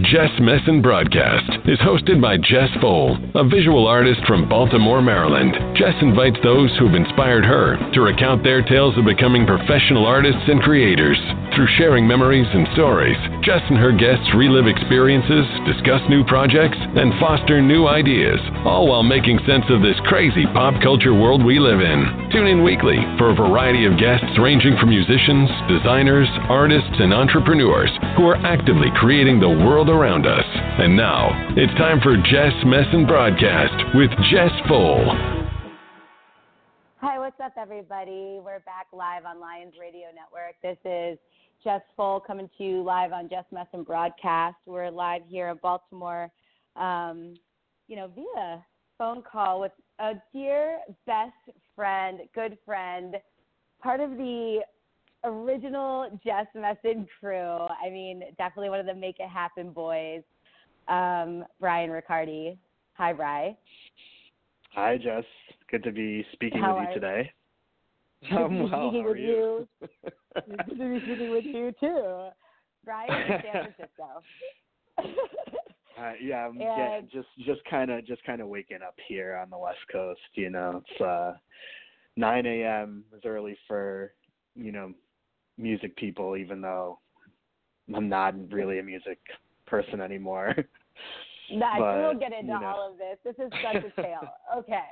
Jess Messin Broadcast is hosted by Jess Fole, a visual artist from Baltimore, Maryland. Jess invites those who've inspired her to recount their tales of becoming professional artists and creators. Through sharing memories and stories, Jess and her guests relive experiences, discuss new projects, and foster new ideas, all while making sense of this crazy pop culture world we live in. Tune in weekly for a variety of guests ranging from musicians, designers, artists, and entrepreneurs who are actively creating the world around us. And now, it's time for Jess Messin Broadcast with Jess Fole. Hi, what's up, everybody? We're back live on Lions Radio Network. This is Jess Fole coming to you live on Jess Messin Broadcast. We're live here in Baltimore, um, you know, via phone call with a dear best friend, good friend, part of the original Jess Messin crew. I mean, definitely one of the Make It Happen boys, um, Brian Riccardi. Hi, Bry. Hi, Jess. Good to be speaking How with you today. I'm well. speaking How are with you? Good to be speaking with you too. Brian in San Francisco. Uh, yeah, I'm yeah, just just kind of just kind of waking up here on the West Coast. You know, it's uh, 9 a.m. is early for you know music people, even though I'm not really a music person anymore. Nice. But, we'll get into you know. all of this. This is such a tale. Okay.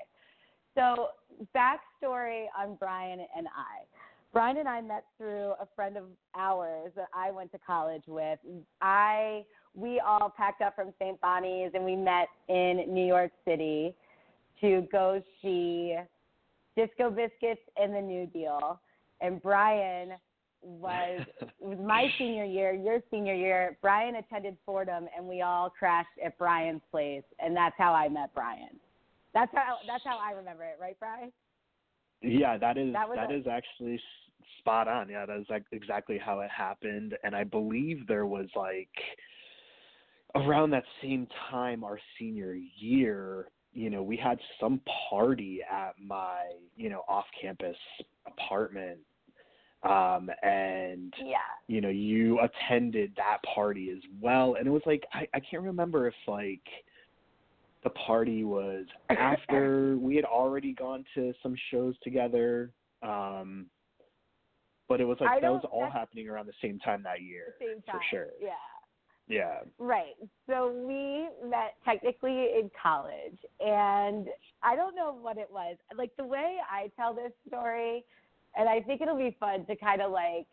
So, backstory on Brian and I. Brian and I met through a friend of ours that I went to college with. I we all packed up from St. Bonnie's and we met in New York City to go see Disco Biscuits and the New Deal. And Brian was was my senior year, your senior year. Brian attended Fordham, and we all crashed at Brian's place, and that's how I met Brian. That's how that's how I remember it, right, Brian? Yeah, that is That that a- is actually spot on. Yeah, that is like exactly how it happened, and I believe there was like around that same time our senior year, you know, we had some party at my, you know, off-campus apartment um and Yeah. you know you attended that party as well and it was like i i can't remember if like the party was after we had already gone to some shows together um but it was like that was all happening around the same time that year Same time. for sure Yeah. yeah Right. So we met technically in college, and I don't know what it was. Like the way I tell this story, and I think it'll be fun to kind of like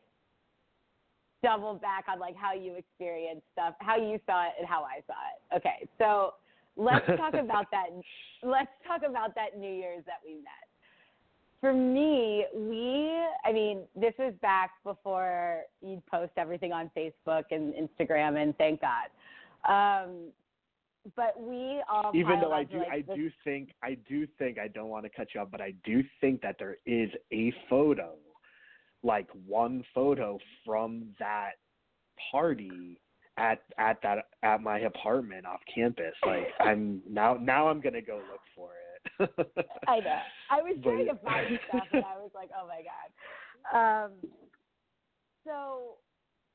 double back on like how you experienced stuff, how you saw it, and how I saw it. Okay. So let's talk about that. Let's talk about that New Year's that we met. For me, we, I mean, this was back before you'd post everything on Facebook and Instagram, and thank God. Um, but we all even though i do like, i this- do think i do think i don't want to cut you off but i do think that there is a photo like one photo from that party at at that at my apartment off campus like i'm now now i'm gonna go look for it I know. I was trying to find stuff, and I was like, oh my god. Um, so,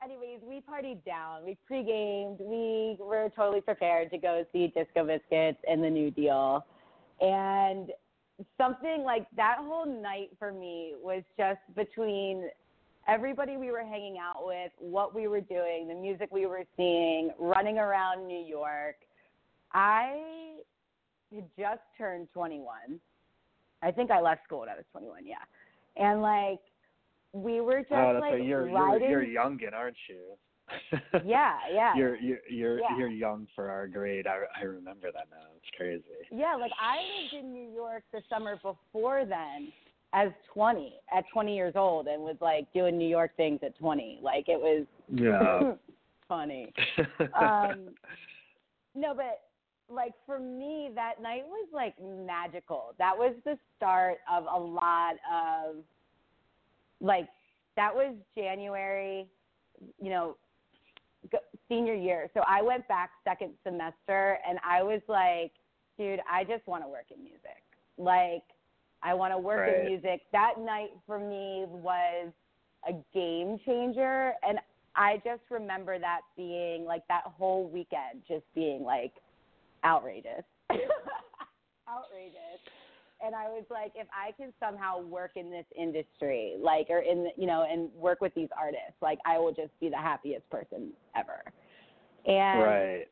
anyways, we partied down. We pre-gamed. We were totally prepared to go see Disco Biscuits and the New Deal, and something like that whole night for me was just between everybody we were hanging out with, what we were doing, the music we were seeing, running around New York. I had just turned 21. I think I left school when I was 21, yeah. And like we were just oh like right. you're riding you're you're youngin aren't you Yeah, yeah. you're you're you're Yeah. you're young for our grade i i remember that now it's crazy Yeah, like I lived in New York the summer before then as 20, at 20 years old and was like doing New York things at 20. Like it was yeah funny. Um, No, but like for me, that night was like magical. That was the start of a lot of like that was January, you know, senior year. So I went back second semester and I was like, dude, I just want to work in music. Like, I want to work right. in music. That night for me was a game changer. And I just remember that being like that whole weekend just being like outrageous. outrageous and I was like, if I can somehow work in this industry, like, or in, the, you know, and work with these artists, like, I will just be the happiest person ever. And right.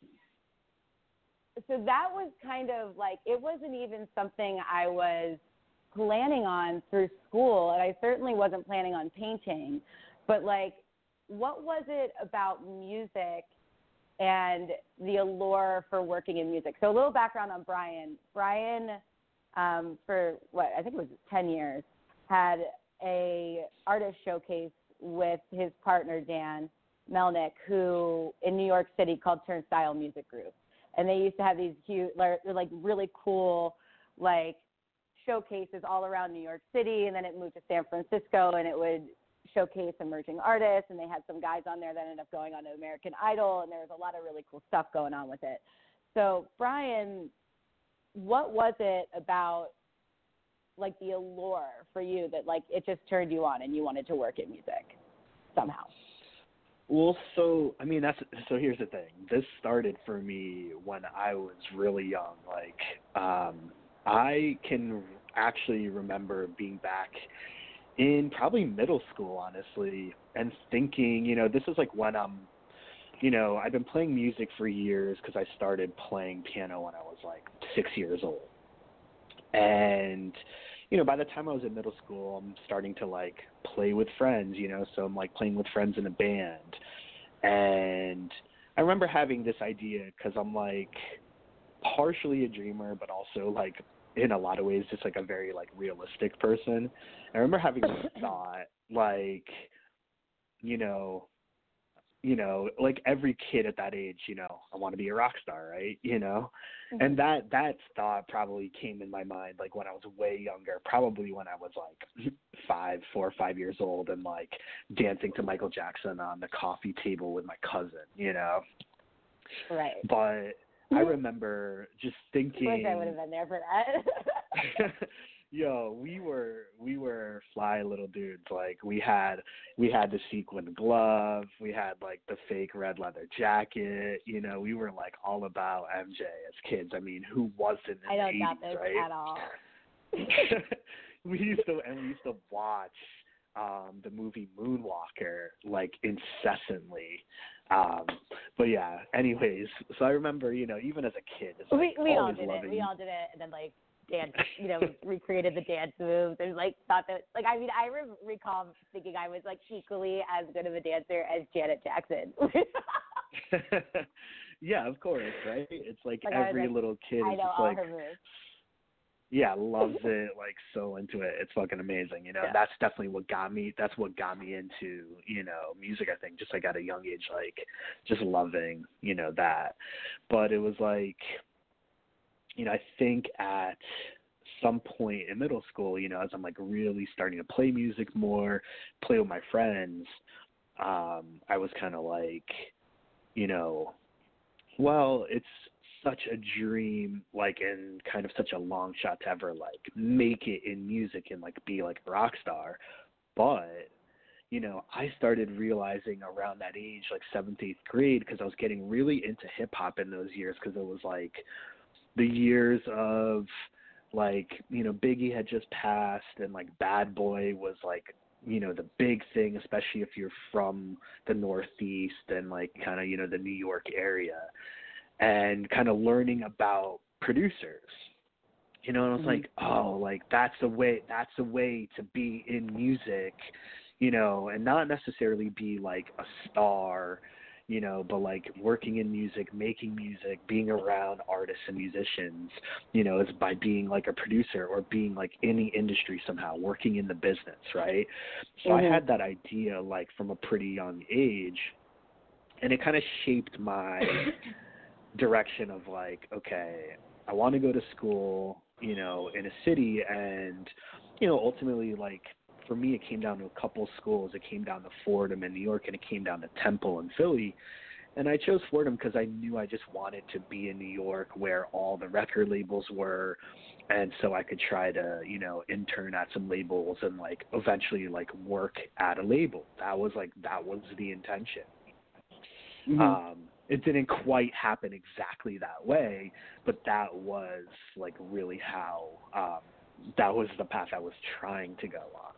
So that was kind of like, it wasn't even something I was planning on through school, and I certainly wasn't planning on painting, but like, what was it about music and the allure for working in music? So a little background on Brian. Brian um, for what I think it was 10 years, had a artist showcase with his partner Dan Melnick, who in New York City called TurnStyle Music Group, and they used to have these huge, like really cool, like showcases all around New York City, and then it moved to San Francisco, and it would showcase emerging artists, and they had some guys on there that ended up going on to American Idol, and there was a lot of really cool stuff going on with it. So Brian what was it about like the allure for you that like it just turned you on and you wanted to work in music somehow? Well, so I mean that's so here's the thing. This started for me when I was really young. Like um I can actually remember being back in probably middle school honestly and thinking, you know, this is like when I'm you know, I've been playing music for years because I started playing piano when I was like six years old. And, you know, by the time I was in middle school, I'm starting to like play with friends, you know, so I'm like playing with friends in a band. And I remember having this idea because I'm like partially a dreamer, but also like in a lot of ways just like a very like realistic person. I remember having this thought like, you know, you know, like every kid at that age, you know, I want to be a rock star, right? You know, mm-hmm. and that that thought probably came in my mind like when I was way younger, probably when I was like five, four or five years old, and like dancing to Michael Jackson on the coffee table with my cousin, you know. Right. But I mm-hmm. remember just thinking. I wish I would have been there for that. yo, we were we were fly little dudes. Like we had we had the sequin glove, we had like the fake red leather jacket. You know, we were like all about MJ as kids. I mean, who wasn't in I don't the got this right? at all. we used to and we used to watch um the movie Moonwalker like incessantly. Um but yeah, anyways, so I remember, you know, even as a kid, it's like we we all did it. We all did it and then like dance, you know, recreated the dance moves and like thought that, like, I mean, I re- recall thinking I was like equally as good of a dancer as Janet Jackson. yeah, of course, right? It's like, like every little kid I is know just like. Yeah, loves it, like so into it. It's fucking amazing, you know. Yeah. That's definitely what got me. That's what got me into, you know, music. I think just like at a young age, like just loving, you know, that. But it was like you know, I think at some point in middle school, you know, as I'm like really starting to play music more, play with my friends, um, I was kind of like, you know, well, it's such a dream, like, and kind of such a long shot to ever like make it in music and like be like a rock star, but you know, I started realizing around that age, like seventh, eighth grade, because I was getting really into hip hop in those years, because it was like the years of like you know Biggie had just passed and like Bad Boy was like you know the big thing especially if you're from the northeast and like kind of you know the New York area and kind of learning about producers you know and I was mm-hmm. like oh like that's a way that's a way to be in music you know and not necessarily be like a star you know, but like working in music, making music, being around artists and musicians, you know, is by being like a producer or being like in the industry somehow, working in the business, right? So mm-hmm. I had that idea like from a pretty young age and it kind of shaped my direction of like, okay, I want to go to school, you know, in a city and, you know, ultimately like for me, it came down to a couple schools. It came down to Fordham in New York, and it came down to Temple in Philly. And I chose Fordham because I knew I just wanted to be in New York, where all the record labels were, and so I could try to, you know, intern at some labels and like eventually like work at a label. That was like that was the intention. Mm-hmm. Um, it didn't quite happen exactly that way, but that was like really how um, that was the path I was trying to go on.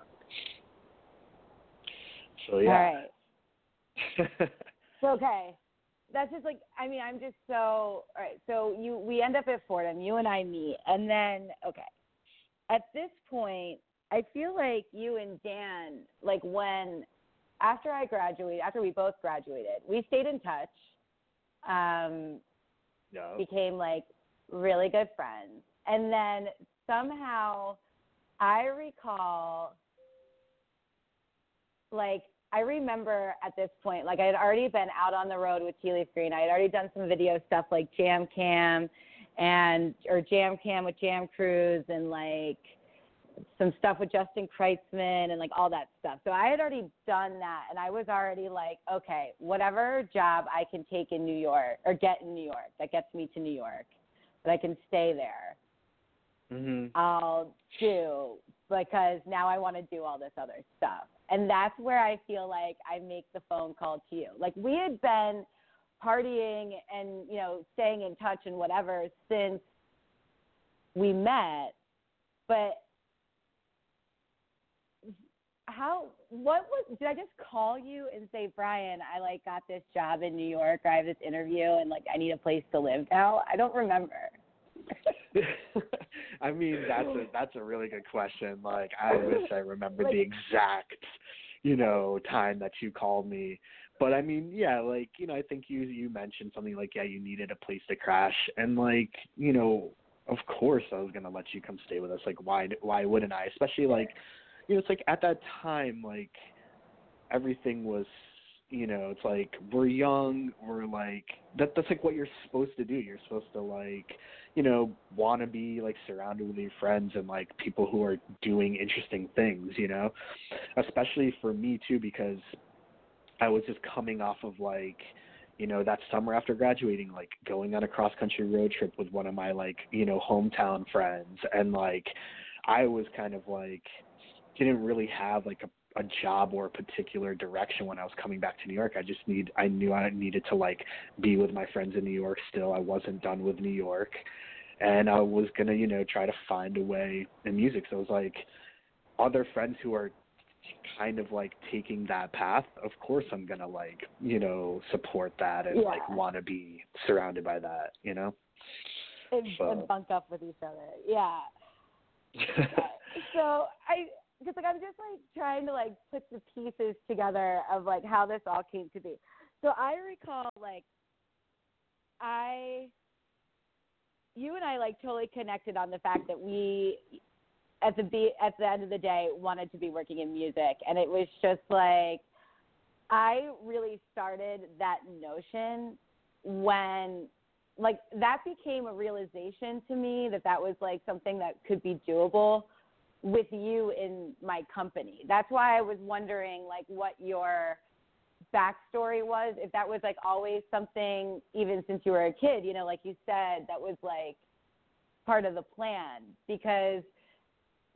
So yeah. All right. okay. That's just like I mean I'm just so all right. So you we end up at Fordham. You and I meet, and then okay. At this point, I feel like you and Dan like when after I graduated, after we both graduated, we stayed in touch. Um, yeah. Became like really good friends, and then somehow I recall like I remember at this point, like I had already been out on the road with Tea Leaf Green. I had already done some video stuff like Jam Cam and or Jam Cam with Jam Cruise and like some stuff with Justin Kreutzmann and like all that stuff. So I had already done that and I was already like, okay, whatever job I can take in New York or get in New York that gets me to New York, that I can stay there. Mm-hmm. I'll do because now I want to do all this other stuff. And that's where I feel like I make the phone call to you. Like we had been partying and, you know, staying in touch and whatever since we met, but how what was did I just call you and say, Brian, I like got this job in New York or I have this interview and like I need a place to live now? I don't remember. I mean, that's a that's a really good question. Like, I wish I remembered the exact, you know, time that you called me. But I mean, yeah, like you know, I think you you mentioned something like, yeah, you needed a place to crash, and like, you know, of course I was gonna let you come stay with us. Like, why why wouldn't I? Especially like, you know, it's like at that time, like everything was you know it's like we're young we're like that that's like what you're supposed to do. You're supposed to like you know want to be like surrounded with your friends and like people who are doing interesting things you know? Especially for me too because i was just coming off of like you know that summer after graduating like going on a cross country road trip with one of my like you know hometown friends. And like i was kind of like didn't really have like a a job or a particular direction when I was coming back to New York. I just need I knew I needed to like be with my friends in New York still. I wasn't done with New York. And I was gonna, you know, try to find a way in music. So it was like other friends who are kind of like taking that path, of course I'm gonna like, you know, support that and yeah. like wanna be surrounded by that, you know? And, so. and bunk up with each other. Yeah. so I because like I'm just like trying to like put the pieces together of like how this all came to be. So I recall like I you and I like totally connected on the fact that we at the at the end of the day wanted to be working in music and it was just like I really started that notion when like that became a realization to me that that was like something that could be doable with you in my company. That's why I was wondering like what your backstory was, if that was like always something even since you were a kid, you know, like you said, that was like part of the plan because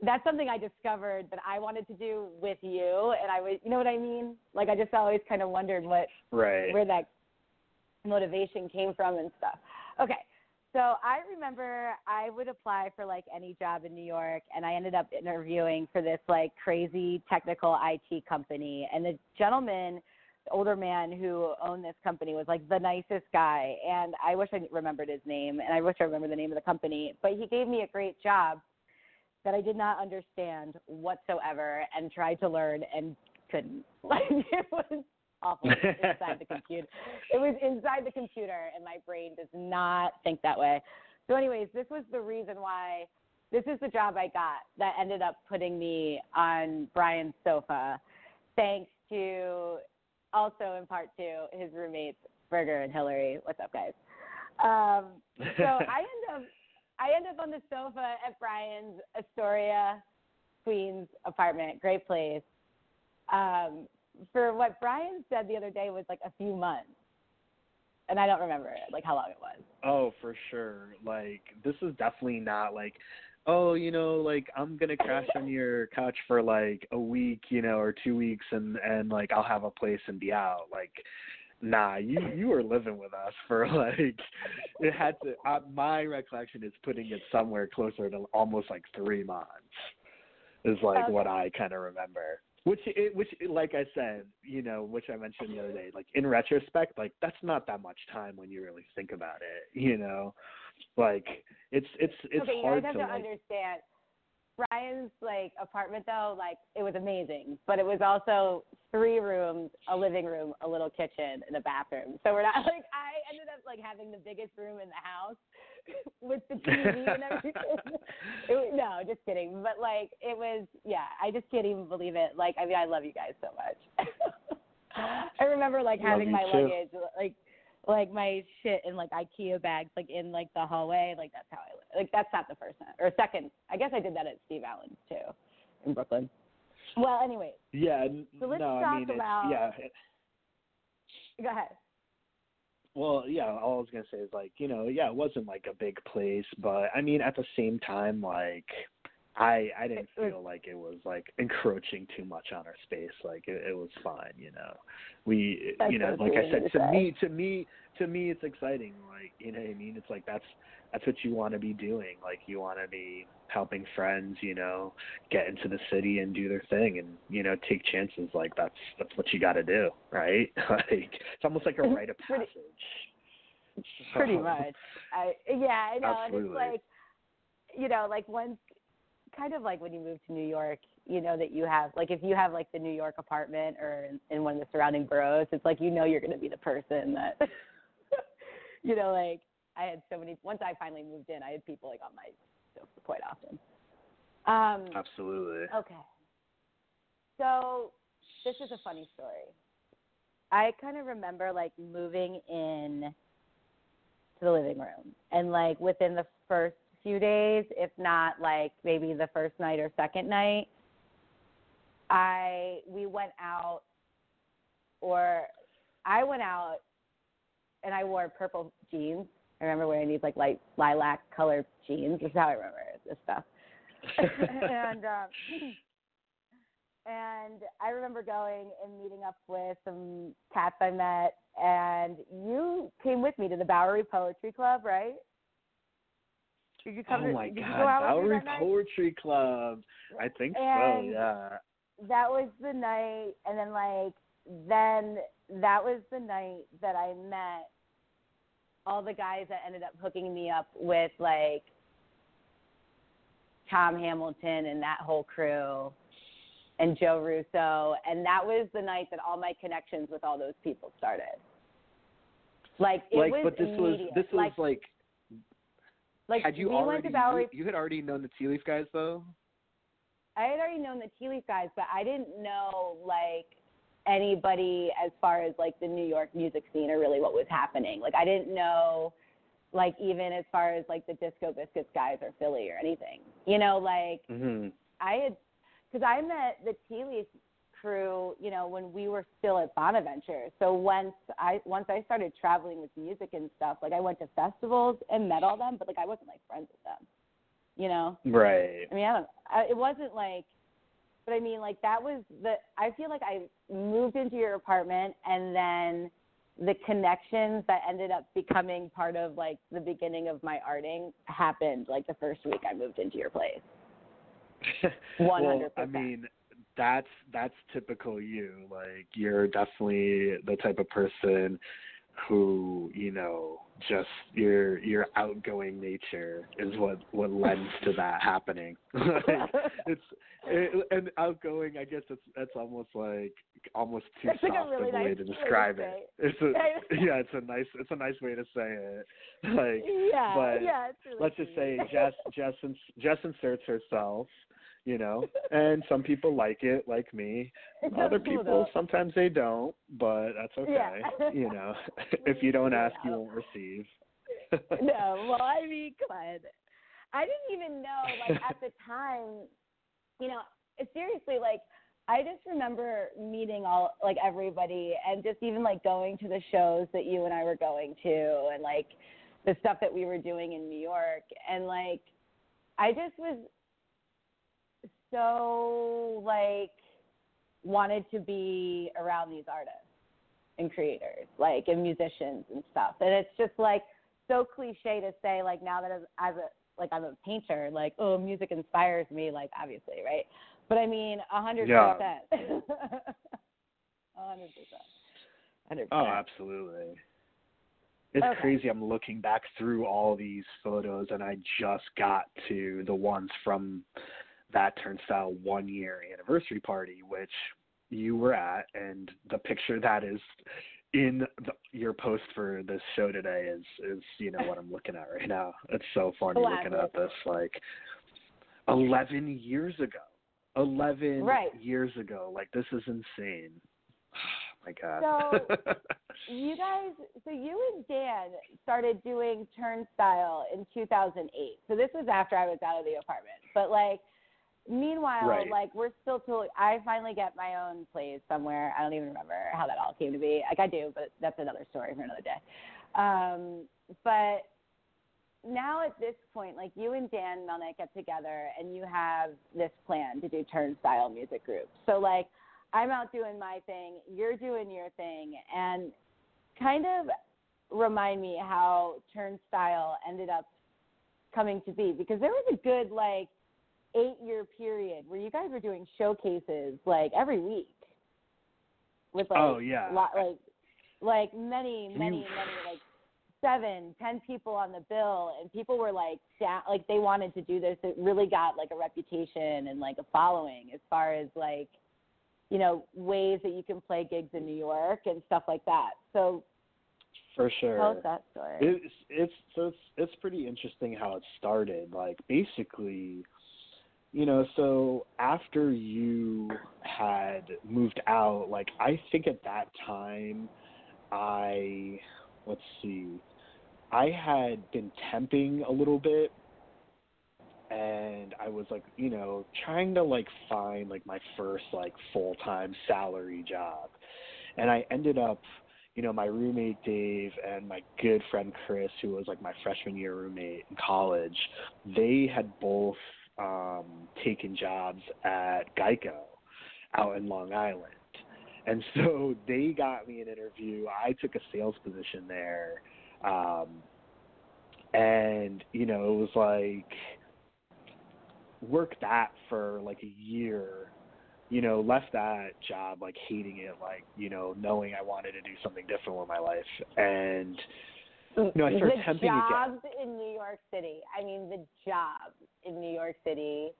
that's something I discovered that I wanted to do with you and I was you know what I mean? Like I just always kind of wondered what right. where that motivation came from and stuff. Okay. So I remember I would apply for like any job in New York, and I ended up interviewing for this like crazy technical IT company. And the gentleman, the older man who owned this company, was like the nicest guy. And I wish I remembered his name, and I wish I remember the name of the company. But he gave me a great job that I did not understand whatsoever, and tried to learn and couldn't. Like it was awful inside the computer. It was inside the computer, and my brain does not think that way. So, anyways, this was the reason why. This is the job I got that ended up putting me on Brian's sofa, thanks to also in part to his roommates Berger and Hillary. What's up, guys? Um, so I end up I end up on the sofa at Brian's Astoria Queens apartment, great place. Um, for what Brian said the other day was like a few months, and I don't remember like how long it was. Oh, for sure. Like this is definitely not like oh, you know, like I'm gonna crash on your couch for like a week, you know, or two weeks, and and like I'll have a place and be out. Like, nah, you you were living with us for like it had to. Uh, my recollection is putting it somewhere closer to almost like three months. Is like Okay. what I kind of remember. Which, it, which, like I said, you know, which I mentioned the other day, like in retrospect, like that's not that much time when you really think about it, you know, like it's it's it's okay, you hard guys have to to like, understand. Brian's like apartment though, like it was amazing, but it was also three rooms, a living room, a little kitchen, and a bathroom. So we're not like I ended up like having the biggest room in the house with the TV and everything. it, no, just kidding. But like it was, yeah, I just can't even believe it. Like I mean, I love you guys so much. I remember like Love having my too. luggage, like like my shit in like IKEA bags, like in like the hallway. Like that's how I. Like that's not the first time or second. I guess I did that at Steve Allen's too, in Brooklyn. Well, anyways, yeah, So let's no, I talk mean, about- yeah, go ahead. Well, yeah, all I was gonna say is like, you know, yeah, it wasn't like a big place, but I mean, at the same time, like, I I didn't feel like it was like encroaching too much on our space. Like, it, it was fine, you know. We, That's you know, like I said, to say. me, to me, to me, it's exciting. Like, you know what I mean? It's like that's that's what you want to be doing. Like, you want to be helping friends, you know, get into the city and do their thing, and you know, take chances. Like, that's that's what you got to do, right? like, it's almost like a rite of passage. Pretty So, much. I yeah, I know. And it's like you know, like once kind of like when you move to New York, you know that you have like if you have like the New York apartment or in, in one of the surrounding boroughs, it's like you know you're gonna be the person that you know, like I had so many once I finally moved in, I had people like on my sofa quite often. Um Absolutely. Okay. So this is a funny story. I kind of remember like moving in to the living room and like within the first few days, if not like maybe the first night or second night, I we went out or I went out and I wore purple jeans. I remember wearing these like light lilac colored jeans. This is how I remember this stuff. and um, and I remember going and meeting up with some cats I met, and you came with me to the Bowery Poetry Club, right? Did you come oh to, my you God, go out Bowery? Poetry Club. I think And- so. Yeah. that was the night and then like then that was the night that I met all the guys that ended up hooking me up with like Tom Hamilton and that whole crew and Joe Russo and that was the night that all my connections with all those people started. Like it like, was but this was this was like, like, like had you we already went to Bowery you, you had already known the Tea Leaf guys though? I had already known the Tea Leaf guys, but I didn't know like anybody as far as like the New York music scene or really what was happening. Like I didn't know like even as far as like the Disco Biscuits guys or Philly or anything. You know, like Mhm. I had because I met the Tea Leaf crew, you know, when we were still at Bonaventure. So once I once I started traveling with music and stuff, like I went to festivals and met all them, but like I wasn't like friends with them. You know? Right. I mean, I don't. I, it wasn't like, but I mean, like that was the. I feel like I moved into your apartment, and then the connections that ended up becoming part of like the beginning of my arting happened like the first week I moved into your place. One hundred I percent. mean, that's that's typical you. Like you're definitely the type of person who, you know, just your your outgoing nature is what what lends to that happening. like, it's it, and outgoing. I guess it's that's almost like almost too That's like a really of a way nice to way to describe say it. It's a Yeah. it's a nice it's a nice way to say it. Like yeah, but yeah. It's really let's just say. Jess Jess ins- Jess inserts herself, you know, and some people like it, like me. Other people sometimes they don't, but that's okay. Yeah. you know, if you don't ask, you won't receive. no, well, I mean, on. I didn't even know, like, at the time, you know, seriously, like I just remember meeting all like everybody and just even like going to the shows that you and I were going to and like the stuff that we were doing in New York and like I just was so like wanted to be around these artists and creators like and musicians and stuff and it's just like so cliche to say like now that as, as a like I'm a painter like oh music inspires me like obviously right but I mean a hundred percent a hundred oh, percent Oh, absolutely. It's Okay. crazy. I'm looking back through all these photos, and I just got to the ones from that TurnStyle one year anniversary party, which you were at, and the picture that is in the, your post for this show today is is you know what I'm looking at right now. It's so funny looking at this like 11 years ago. 11 Right. years ago. Like this is insane. my god. So you guys so you and Dan started doing TurnStyle in 2008. So this was after I was out of the apartment. But like meanwhile Right. like we're still totally I finally get my own place somewhere. I don't even remember how that all came to be. Like I do, but that's another story for another day. Um but now at this point, like you and Dan Melnick get together and you have this plan to do TurnStyle music group. So like I'm out doing my thing, you're doing your thing, and kind of remind me how TurnStyle ended up coming to be because there was a good like eight year period where you guys were doing showcases like every week with like Oh, yeah. lot, like like many many many like seven ten people on the bill and people were like down, like they wanted to do this it really got like a reputation and like a following as far as like you know ways that you can play gigs in New York and stuff like that so For sure. tell us that story It's it's so it's it's pretty interesting how it started. Like basically, you know, so after you had moved out, like I think at that time, I let's see, I had been temping a little bit, and I was like, you know, trying to like find like my first like full time salary job, and I ended up you know, my roommate Dave and my good friend Chris, who was like my freshman year roommate in college, they had both um, taken jobs at Geico out in Long Island. And so they got me an interview. I took a sales position there. Um, and, you know, it was like, worked that for like a year you know, left that job like hating it, like you know, knowing I wanted to do something different with my life, and Mm, you know, I started the temping again. jobs in New York City. I mean, the jobs in New York City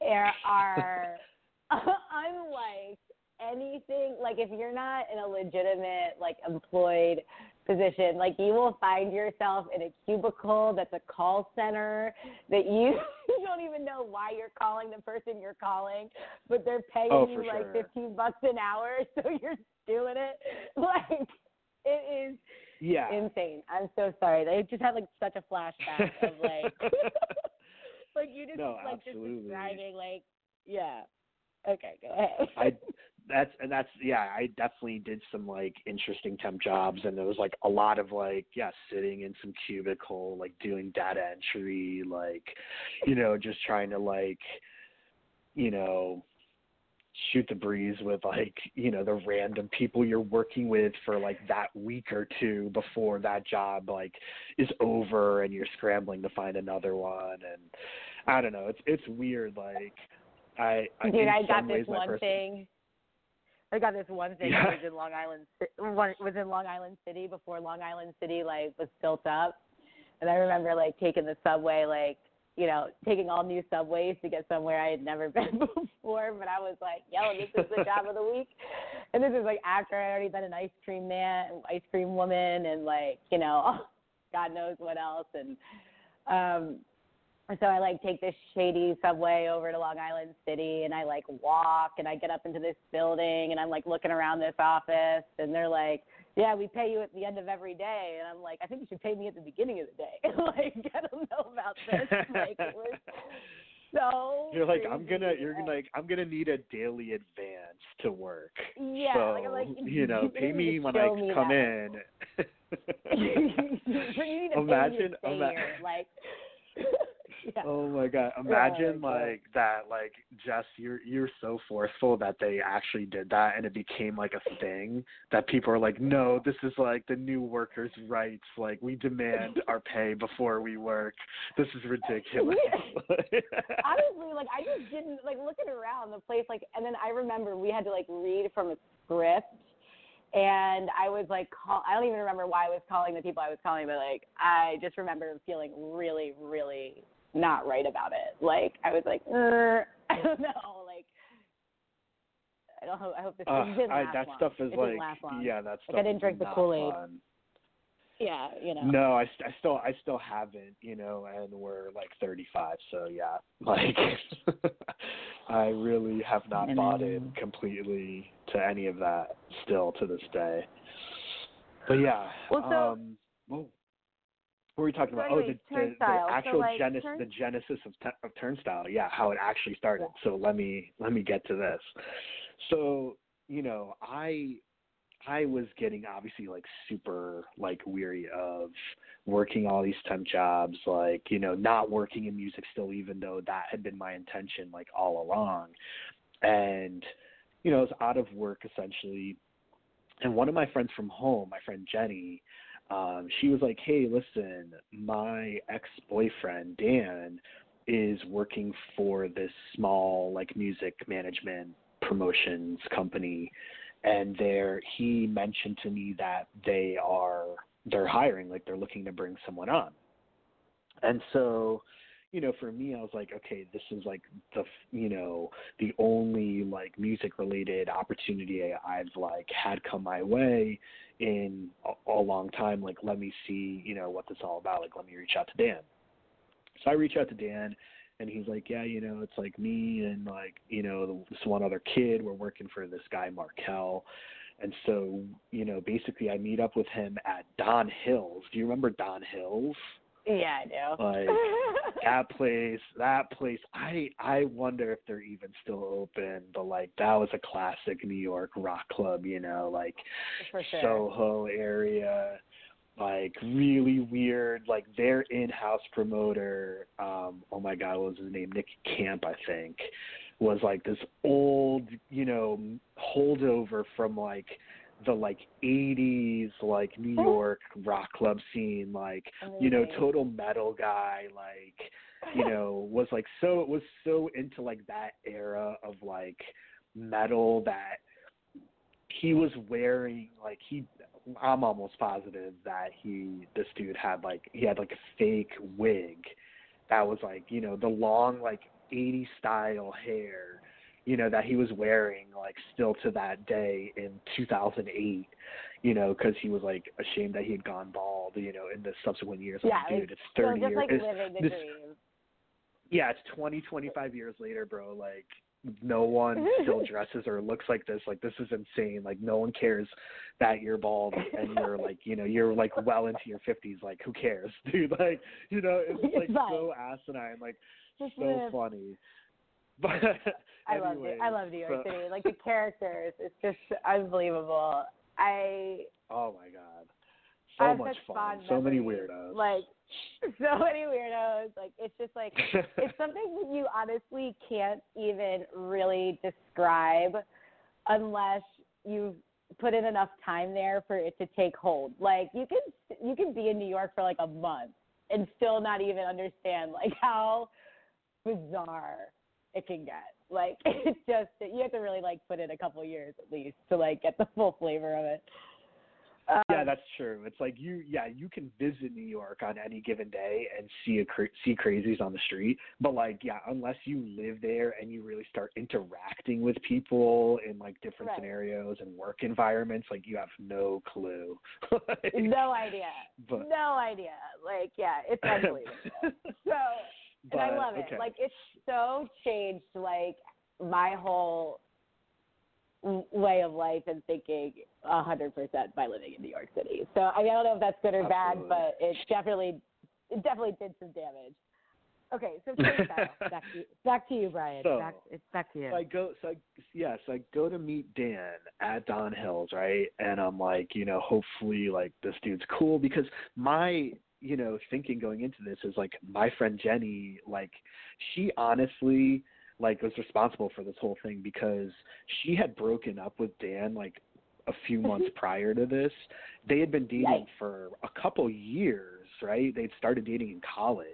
are, are unlike anything. Like, if you're not in a legitimate, like, employed position, like, you will find yourself in a cubicle that's a call center that you, you don't even know why you're calling the person you're calling, but they're paying Oh, you like sure. 15 bucks an hour, so you're doing it. Like, it is Yeah. insane. I'm so sorry. I just had like such a flashback of like like you just No, like just absolutely. describing like yeah. Okay, go ahead. I that's and that's yeah, I definitely did some like interesting temp jobs and there was like a lot of like yeah, sitting in some cubicle, like doing data entry, like you know, just trying to like you know shoot the breeze with like you know the random people you're working with for like that week or two before that job like is over and you're scrambling to find another one and I don't know it's it's weird like I, I Dude, I got this one person- thing. I got this one thing Yeah. was in Long Island was in Long Island City before Long Island City like was built up. And I remember like taking the subway like you know, taking all new subways to get somewhere I had never been before, but I was like, yo, this is the job of the week. And this is like after I'd already been an ice cream man, ice cream woman, and like, you know, God knows what else. And um, so I like take this shady subway over to Long Island City, and I like walk, and I get up into this building, and I'm like looking around this office, and they're like, "Yeah, we pay you at the end of every day," and I'm like, "I think you should pay me at the beginning of the day." like, I don't know about this. like, it was so. You're like. I'm gonna, you're gonna like, I'm gonna need a daily advance to work. Yeah, so, like, I'm like, you know, pay me when I me come that. in. you need to pay me to Imagine- stay ima- here, like. yeah. Oh my god! Oh, Imagine God. like that, like Jess, you're you're so forceful that they actually did that, and it became like a thing that people are like, no, this is like the new workers' rights. Like we demand our pay before we work. This is ridiculous. honestly, like I just didn't like looking around the place, like, and then I remember we had to like read from a script, and I was like, call. I don't even remember why I was calling the people I was calling, but like I just remember feeling really, really not right about it. Like I was like, er, I don't know, like. I don't hope. I hope this Uh, didn't I, last that long. stuff is it like, didn't last long. yeah, that stuff. I didn't drink the Kool-Aid. Yeah, you know. No, I, st- I still I still haven't, you know, and we're like 35, so yeah, like I really have not I bought in completely to any of that still to this day. But yeah, Well, so- um. What were we talking So about? anyways, oh, the, the, the So, actual like, genesis, Turn- the genesis of, t- of TurnStyle. Yeah, how it actually started. So let me let me get to this. So you know, I I was getting obviously like super like weary of working all these temp jobs, like, you know, not working in music still even though that had been my intention like all along. And, you know, I was out of work essentially. And one of my friends from home, my friend Jenny, um, she was like, Hey, listen, my ex boyfriend Dan is working for this small like music management promotions company and there he mentioned to me that they are they're hiring like they're looking to bring someone on. And so you know for me i was like okay this is like the you know the only like music related opportunity i've like had come my way in a, a long time like let me see you know what this is all about like let me reach out to dan so i reach out to dan and he's like, yeah, you know, it's like me and like, you know, this one other kid. We're working for this guy Markel, and so, you know, basically, I meet up with him at Don Hills. Do you remember Don Hills? Yeah, I know. Like that place, that place. I I wonder if they're even still open. But like that was a classic New York rock club. You know, like sure. Soho area, like really weird. Like their in-house promoter, um, oh my god, what was his name? Nick Camp, I think, was like this old, you know, holdover from like the like 80s like New oh. York rock club scene like you know total metal guy like you know was like so was so into like that era of like metal that he was wearing like he I'm almost positive that he this dude had like he had like a fake wig that was like you know the long like 80s style hair you know that he was wearing like still to that day in 2008 you know because he was like ashamed that he had gone bald you know in the subsequent years Yeah, like, dude it's it's So 30 just years like it's- this- yeah, it's 20, 25 years later, bro. Like, no one still dresses or looks like this. Like, this is insane. Like, no one cares that you're bald and you're like, you know, you're like well into your 50s. Like, who cares, dude? Like, you know, it's like so asinine. Like, Just so live. funny. But I love it. I love New York so- City. Like the characters, it's just unbelievable. I Oh my god, so have much fun. So many weirdos. Like so many weirdos. Like it's just like it's something that you honestly can't even really describe unless you put in enough time there for it to take hold. Like you can you can be in New York for like a month and still not even understand like how bizarre it can get. Like it's just you have to really like put in a couple years at least to like get the full flavor of it. Um, yeah, that's true. It's like you, yeah, you can visit New York on any given day and see a cra- see crazies on the street, but like, yeah, unless you live there and you really start interacting with people in like different Right. scenarios and work environments, like you have no clue. Like, no idea. But, no idea. Like, yeah, it's unbelievable. so, and I but, love it. Like, it's so changed, like, my whole way of life and thinking a hundred percent by living in New York City. So I, mean, I don't know if that's good or bad, but it definitely, it definitely did some damage. Okay, so back to you, back to you, Brian. So, back, it's back to you. So I go, so I, yeah, so I go to meet Dan at Don Hills, right? And I'm like, you know, hopefully, like this dude's cool because my, you know, thinking going into this is like my friend Jenny, like she honestly, like was responsible for this whole thing because she had broken up with Dan like a few mm-hmm. months prior to this. They had been dating Yikes. for a couple years, right? They'd started dating in college,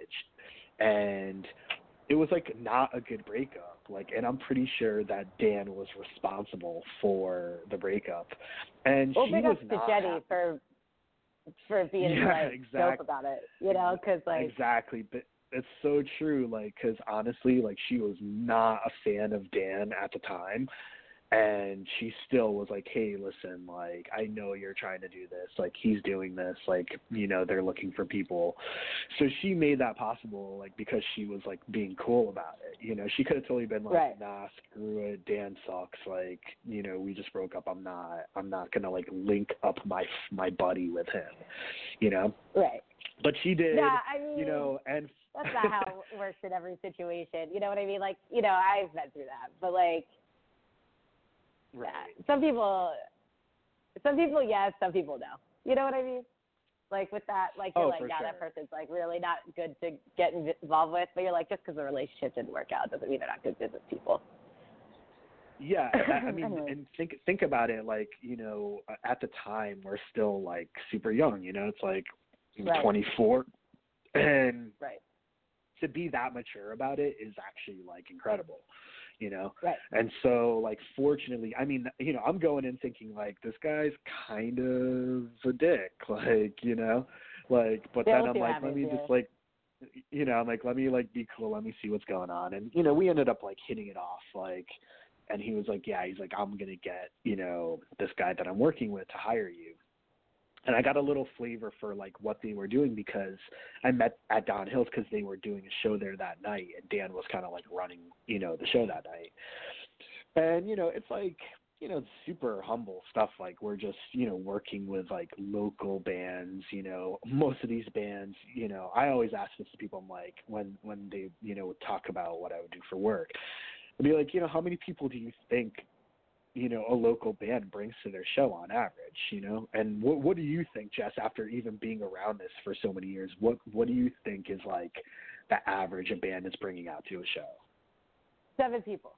and it was like not a good breakup. Like, and I'm pretty sure that Dan was responsible for the breakup, and well, she big was ups to Jenny happy. for for being Yeah, like exact- dope about it. You know, because like exactly, but it's so true. Like, because honestly, like she was not a fan of Dan at the time, and she still was like, "Hey, listen, like I know you're trying to do this. Like he's doing this. Like you know they're looking for people." So she made that possible, like because she was like being cool about it. You know, she could have totally been like, Right. "Nah, screw it. Dan sucks. Like you know, we just broke up. I'm not. I'm not gonna like link up my my buddy with him." You know, right. but she did. Yeah, I mean, you know, and that's not how it works in every situation. You know what I mean? Like, you know, I've been through that, but like, right. yeah, some people, some people yes, some people no. You know what I mean? Like with that, like you're Oh, like, yeah, that person's like really not good to get involved with, but you're like, just because the relationship didn't work out doesn't mean they're not good business people. Yeah, I, I mean, Anyway. and think think about it. Like, you know, at the time we're still like super young. You know, it's like Right. 24, and Right. to be that mature about it is actually like incredible. You know, Right. and so like fortunately, I mean, you know, I'm going in thinking like this guy's kind of a dick, like you know, like but then I'm like, let me just like you know, I'm like, let me like be cool, let me see what's going on. And you know, we ended up like hitting it off, like and he was like, Yeah, he's like, I'm gonna get, you know, this guy that I'm working with to hire you. And I got a little flavor for like what they were doing because I met at Don Hills because they were doing a show there that night, and Dan was kind of like running, you know, the show that night. And you know, it's like you know, super humble stuff. Like we're just, you know, working with like local bands. You know, most of these bands, you know, I always ask this to people. I'm like, when when they, you know, would talk about what I would do for work, I'd be like, you know, how many people do you think, you know, a local band brings to their show on average? You know, and what what do you think, Jess? After even being around this for so many years, what what do you think is like the average a band is bringing out to a show? Seven people.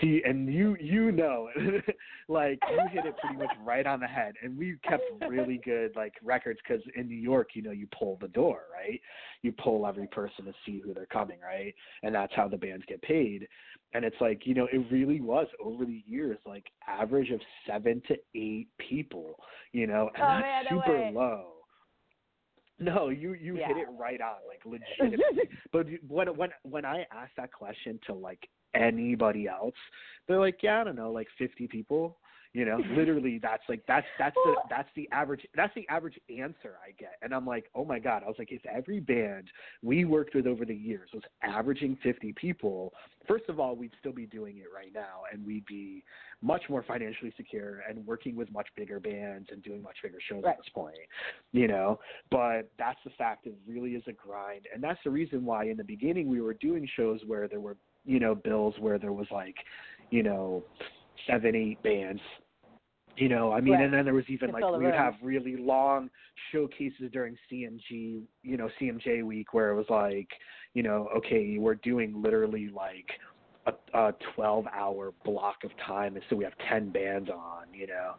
See, and you you know, like you hit it pretty much right on the head. And we kept really good like records because in New York, you know, you pull the door, right? You pull every person to see who they're coming, right? And that's how the bands get paid. And it's like you know, it really was over the years like average of seven to eight people, you know, and Oh, that's man, super way. low. No, you you hit it right on, like legitimately. But when when when I ask that question to like anybody else, they're like, yeah, I don't know, like fifty people. You know, literally, that's like that's that's the that's the average that's the average answer I get, and I'm like, oh my god, I was like, if every band we worked with over the years was averaging fifty people, first of all, we'd still be doing it right now, and we'd be much more financially secure and working with much bigger bands and doing much bigger shows Right. at this point. You know, but that's the fact. It really is a grind, and that's the reason why in the beginning we were doing shows where there were, you know, bills where there was like, you know, seven, eight bands. You know, I mean, Right. and then there was even like we would have really long showcases during CMG, you know, CMJ week where it was like, you know, okay, we're doing literally like a, a 12 hour block of time and so we have 10 bands on you know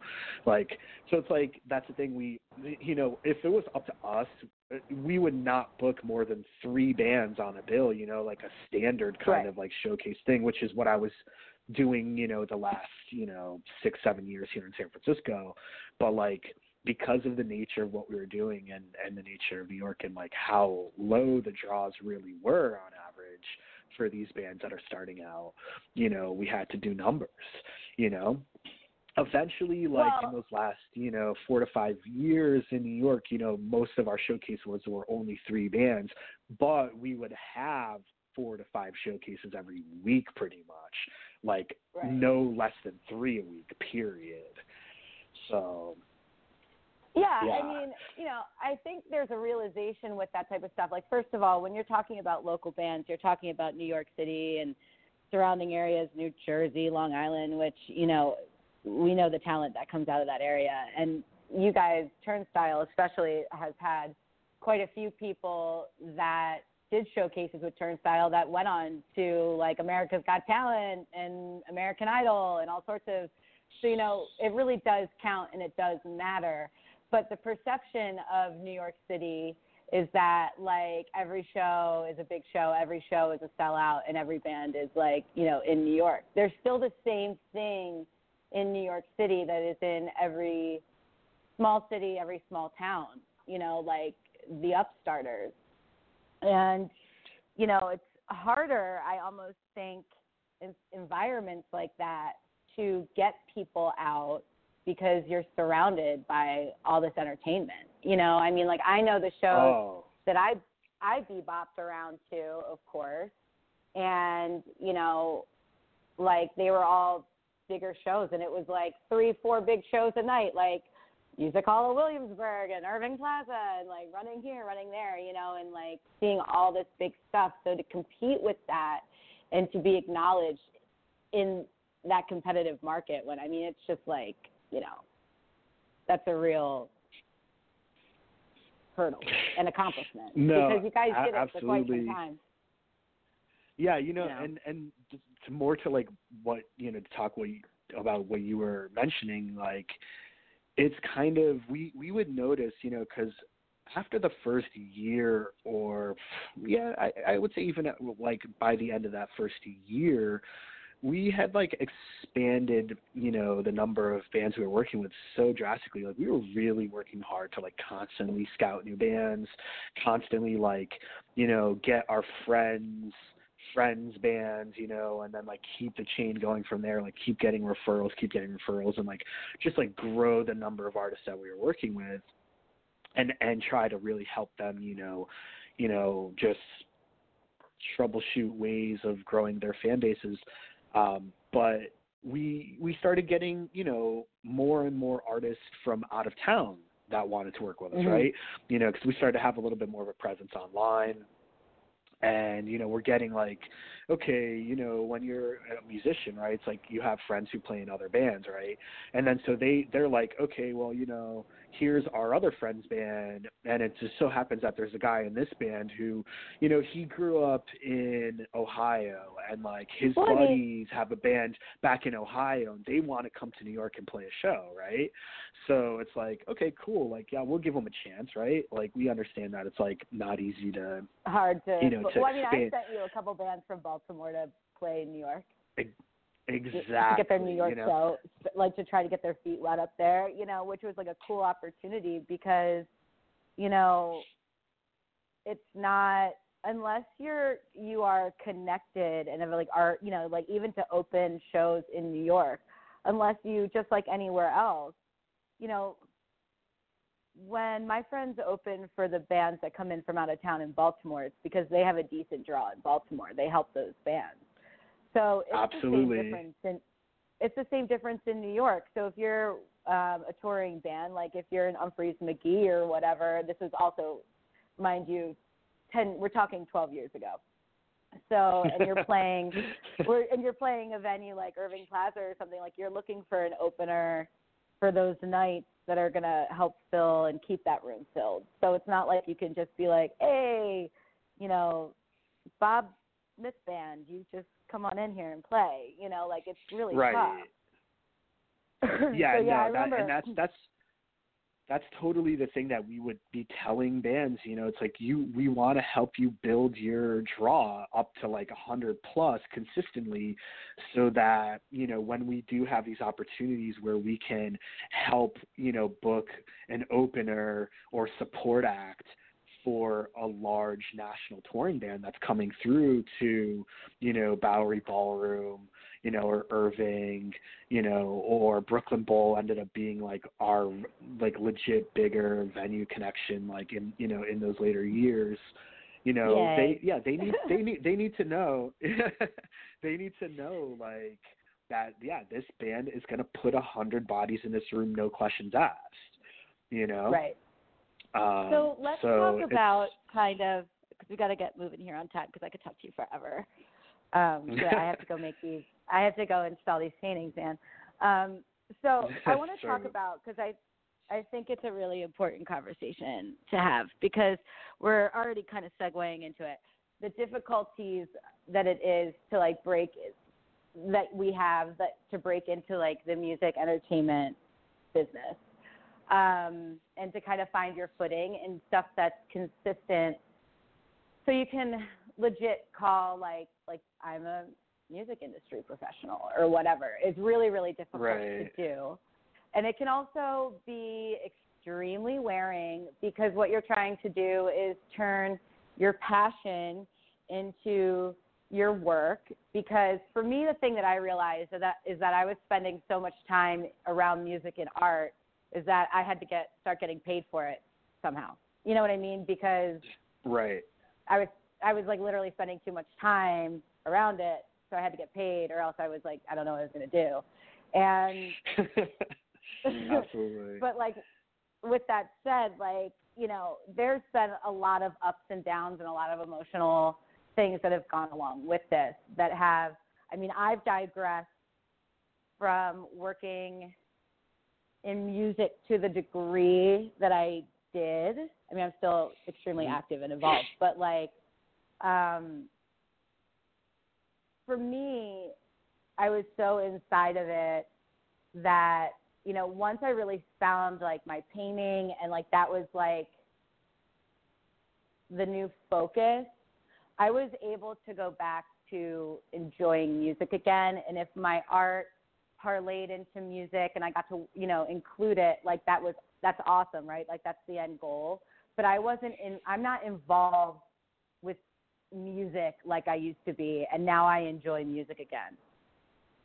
like so it's like that's the thing we you know if it was up to us we would not book more than three bands on a bill you know like a standard kind Right. of like showcase thing which is what i was doing you know the last you know six seven years here in san francisco. But like because of the nature of what we were doing and and the nature of new york and like how low the draws really were on average for these bands that are starting out you know we had to do numbers you know? Eventually like in those last you know four to five years in new york you know most of our showcase was were only three bands. But we would have four to five showcases every week pretty much like Right. no less than three a week period so Yeah, Yeah. I mean, you know, I think there's a realization with that type of stuff. Like, first of all, when you're talking about local bands, you're talking about New York City and surrounding areas, New Jersey, Long Island, which, you know, we know the talent that comes out of that area. And you guys, TurnStyle especially, has had quite a few people that did showcases with TurnStyle that went on to like America's Got Talent and American Idol and all sorts of so you know it really does count and it does matter but the perception of New York City is that like every show is a big show, every show is a sellout, and every band is like you know in New York. There's still the same thing in New York City that is in every small city, every small town. You know, like the upstarters, and you know it's harder. I almost think in environments like that to get people out because you're surrounded by all this entertainment. You know, I mean, like I know the shows Oh, that I I bebopped around to, of course, and you know, like they were all bigger shows, and it was like three, four big shows a night, like Music Hall of Williamsburg and Irving Plaza, and like running here, running there, you know, and like seeing all this big stuff. So to compete with that and to be acknowledged in that competitive market, when I mean, it's just like you know, that's a real hurdle and accomplishment No, because you guys did it for quite absolutely. some time. Yeah, you know, You know? and and to more to like what you know to talk what you, about what you were mentioning, like it's kind of we we would notice, you know, because after the first year or yeah, I I would say even at, like by the end of that first year, we had like expanded, you know, the number of bands we were working with so drastically. Like we were really working hard to like constantly scout new bands, constantly like, you know, get our friends friends bands, you know, and then like keep the chain going from there, like keep getting referrals, keep getting referrals and like just like grow the number of artists that we were working with and and try to really help them, you know, you know, just troubleshoot ways of growing their fan bases. Um, but we we started getting, you know, more and more artists from out of town that wanted to work with us, Mhm. right? You know, because we started to have a little bit more of a presence online and you know we're getting like okay you know when you're a musician right it's like you have friends who play in other bands right? And then so they they're like okay well you know here's our other friend's band. And it just so happens that there's a guy in this band who you know he grew up in ohio and like his Well, I mean- buddies have a band back in ohio and they want to come to new york and play a show right? So it's like okay cool. Like yeah we'll give them a chance right? Like we understand that it's like not easy to Hard to, You know, to well, I mean, I sent you a couple bands from Baltimore to play in New York. exactly to get their New York you know? show, like to try to get their feet wet up there, you know, which was like a cool opportunity because, you know, it's not unless you're you are connected and have like art, you know, like even to open shows in New York, unless you just like anywhere else, you know, when my friends open for the bands that come in from out of town in Baltimore, it's because they have a decent draw in Baltimore. They help those bands. So it's Absolutely. the same difference in it's the same difference in New York. So if you're um, a touring band, like if you're an Umphrey's McGee or whatever, this is also, mind you, ten. We're talking 12 years ago. So and you're playing, we're, and you're playing a venue like Irving Plaza or something like you're looking for an opener for those nights that are going to help fill and keep that room filled. So it's not like you can just be like, hey, you know, Bob Smith band, you just come on in here and play. You know, like it's really right tough. yeah, so, yeah, no, that, and that's that's that's totally the thing that we would be telling bands. You know, it's like you we want to help you build your draw up to like a hundred plus consistently, so that you know when we do have these opportunities where we can help you know book an opener or support act for a large national touring band that's coming through to you know Bowery Ballroom you know, or Irving, you know, or Brooklyn Bowl ended up being like our like legit bigger venue connection, like in you know in those later years. You know, Yay. they yeah they need they need they need to know they need to know like that yeah this band is gonna put a hundred bodies in this room no questions asked. You know. Right. Um, so let's so talk about kind of because we got to get moving here on time because I could talk to you forever. Um, so I have to go make these. I have to go install these paintings, man. Um, so I want to talk about because I I think it's a really important conversation to have because we're already kind of segueing into it. The difficulties that it is to like break that we have that to break into like the music entertainment business um, and to kind of find your footing and stuff that's consistent so you can legit call like like I'm a music industry professional or whatever. It's really really difficult Right. to do. And it can also be extremely wearing because what you're trying to do is turn your passion into your work because for me the thing that I realized is that is that I was spending so much time around music and art is that I had to get start getting paid for it somehow. You know what I mean? Because right. I was I was like literally spending too much time around it, so I had to get paid, or else I was like I don't know what I was gonna do. And Absolutely. but like with that said, like you know, there's been a lot of ups and downs and a lot of emotional things that have gone along with this that have. I mean, I've digressed from working in music to the degree that I did. I mean, I'm still extremely Mhm. active and involved, but like, um, for me, I was so inside of it that you know once I really found like my painting and like that was like the new focus, I was able to go back to enjoying music again. And if my art parlayed into music and I got to, you know, include it, like that was, that's awesome, right? Like that's the end goal. But I wasn't in, I'm not involved music like I used to be. And now I enjoy music again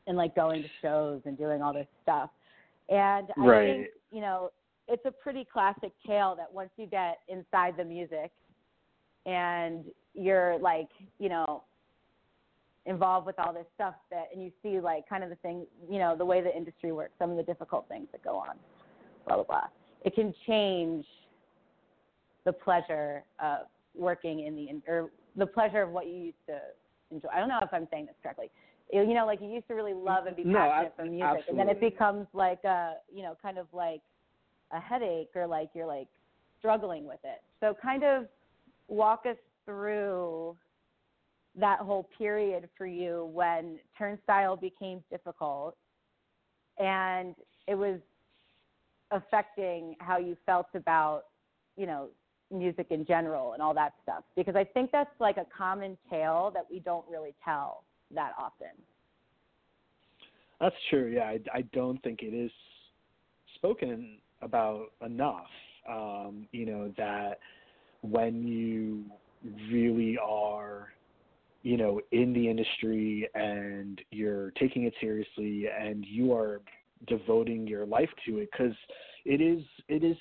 and like going to shows and doing all this stuff. And I Right. think, you know, it's a pretty classic tale that once you get inside the music and you're like, you know, involved with all this stuff that and you see like kind of the thing, you know, the way the industry works, some of the difficult things that go on, blah blah blah. It can change the pleasure of working in the in- or the pleasure of what you used to enjoy. I don't know if I'm saying this correctly. You know, like you used to really love and be No, passionate for music, and then it becomes like a, you know, kind of like a headache or like you're like struggling with it. So kind of walk us through that whole period for you when TurnStyle became difficult and it was affecting how you felt about you know music in general and all that stuff because i think that's like a common tale that we don't really tell that often That's true. Yeah, I, I don't think it is spoken about enough. Um, you know that when you really are, you know, in the industry and you're taking it seriously and you are devoting your life to it, because it is it is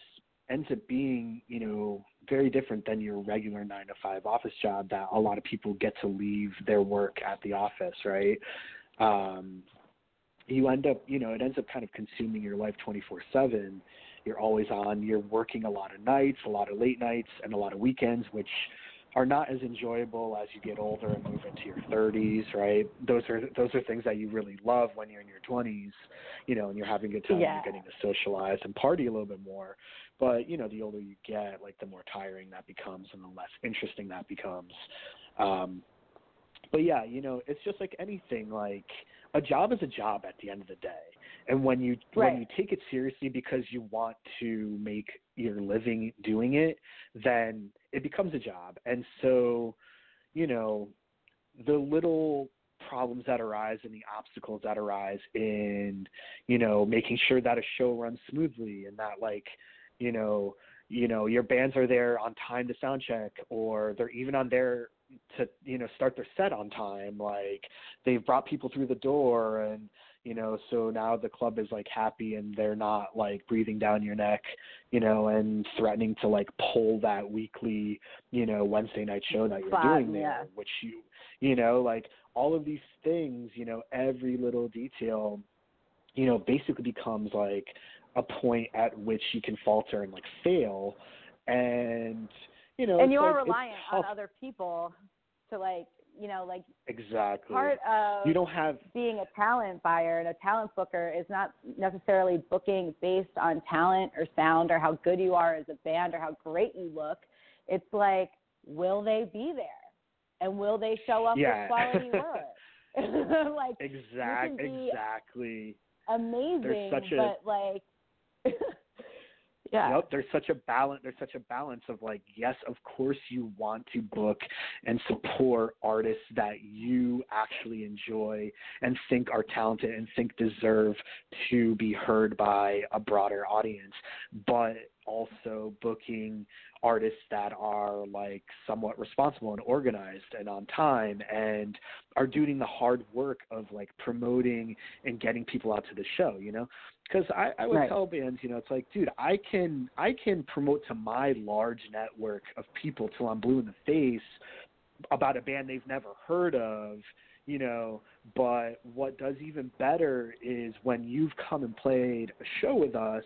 ends up being you know very different than your regular nine to five office job that a lot of people get to leave their work at the office, right? Um, you end up, you know, it ends up kind of consuming your life 24 7. You're always on, you're working a lot of nights, a lot of late nights, and a lot of weekends, which are not as enjoyable as you get older and move into your 30s, right? Those are those are things that you really love when you're in your 20s, you know, and you're having a good time, Yeah. you're getting to socialize and party a little bit more. But you know, the older you get, like the more tiring that becomes, and the less interesting that becomes. Um, but yeah, you know, it's just like anything. Like a job is a job at the end of the day, and when you Right. when you take it seriously because you want to make your living doing it, then it becomes a job. And so, you know, the little problems that arise and the obstacles that arise in, you know, making sure that a show runs smoothly and that like, you know, you know, your bands are there on time to sound check or they're even on there to, you know, start their set on time. Like they've brought people through the door and you know so now the club is like happy and they're not like breathing down your neck you know and threatening to like pull that weekly you know wednesday night show that you're Spot, doing there yeah. which you you know like all of these things you know every little detail you know basically becomes like a point at which you can falter and like fail, and you know, and you are like, reliant on other people to like you know like exactly. part of you don't have being a talent buyer and a talent booker is not necessarily booking based on talent or sound or how good you are as a band or how great you look. It's like will they be there? And will they show up yeah. with quality work? Like exactly. Exactly amazing a, but like yeah. Yep, there's such a balance. There's such a balance of like, yes, of course you want to book and support artists that you actually enjoy and think are talented and think deserve to be heard by a broader audience, but also booking artists that are like somewhat responsible and organized and on time and are doing the hard work of like promoting and getting people out to the show you know because I, I would right. tell bands you know it's like dude i can i can promote to my large network of people till i'm blue in the face about a band they've never heard of you know but what does even better is when you've come and played a show with us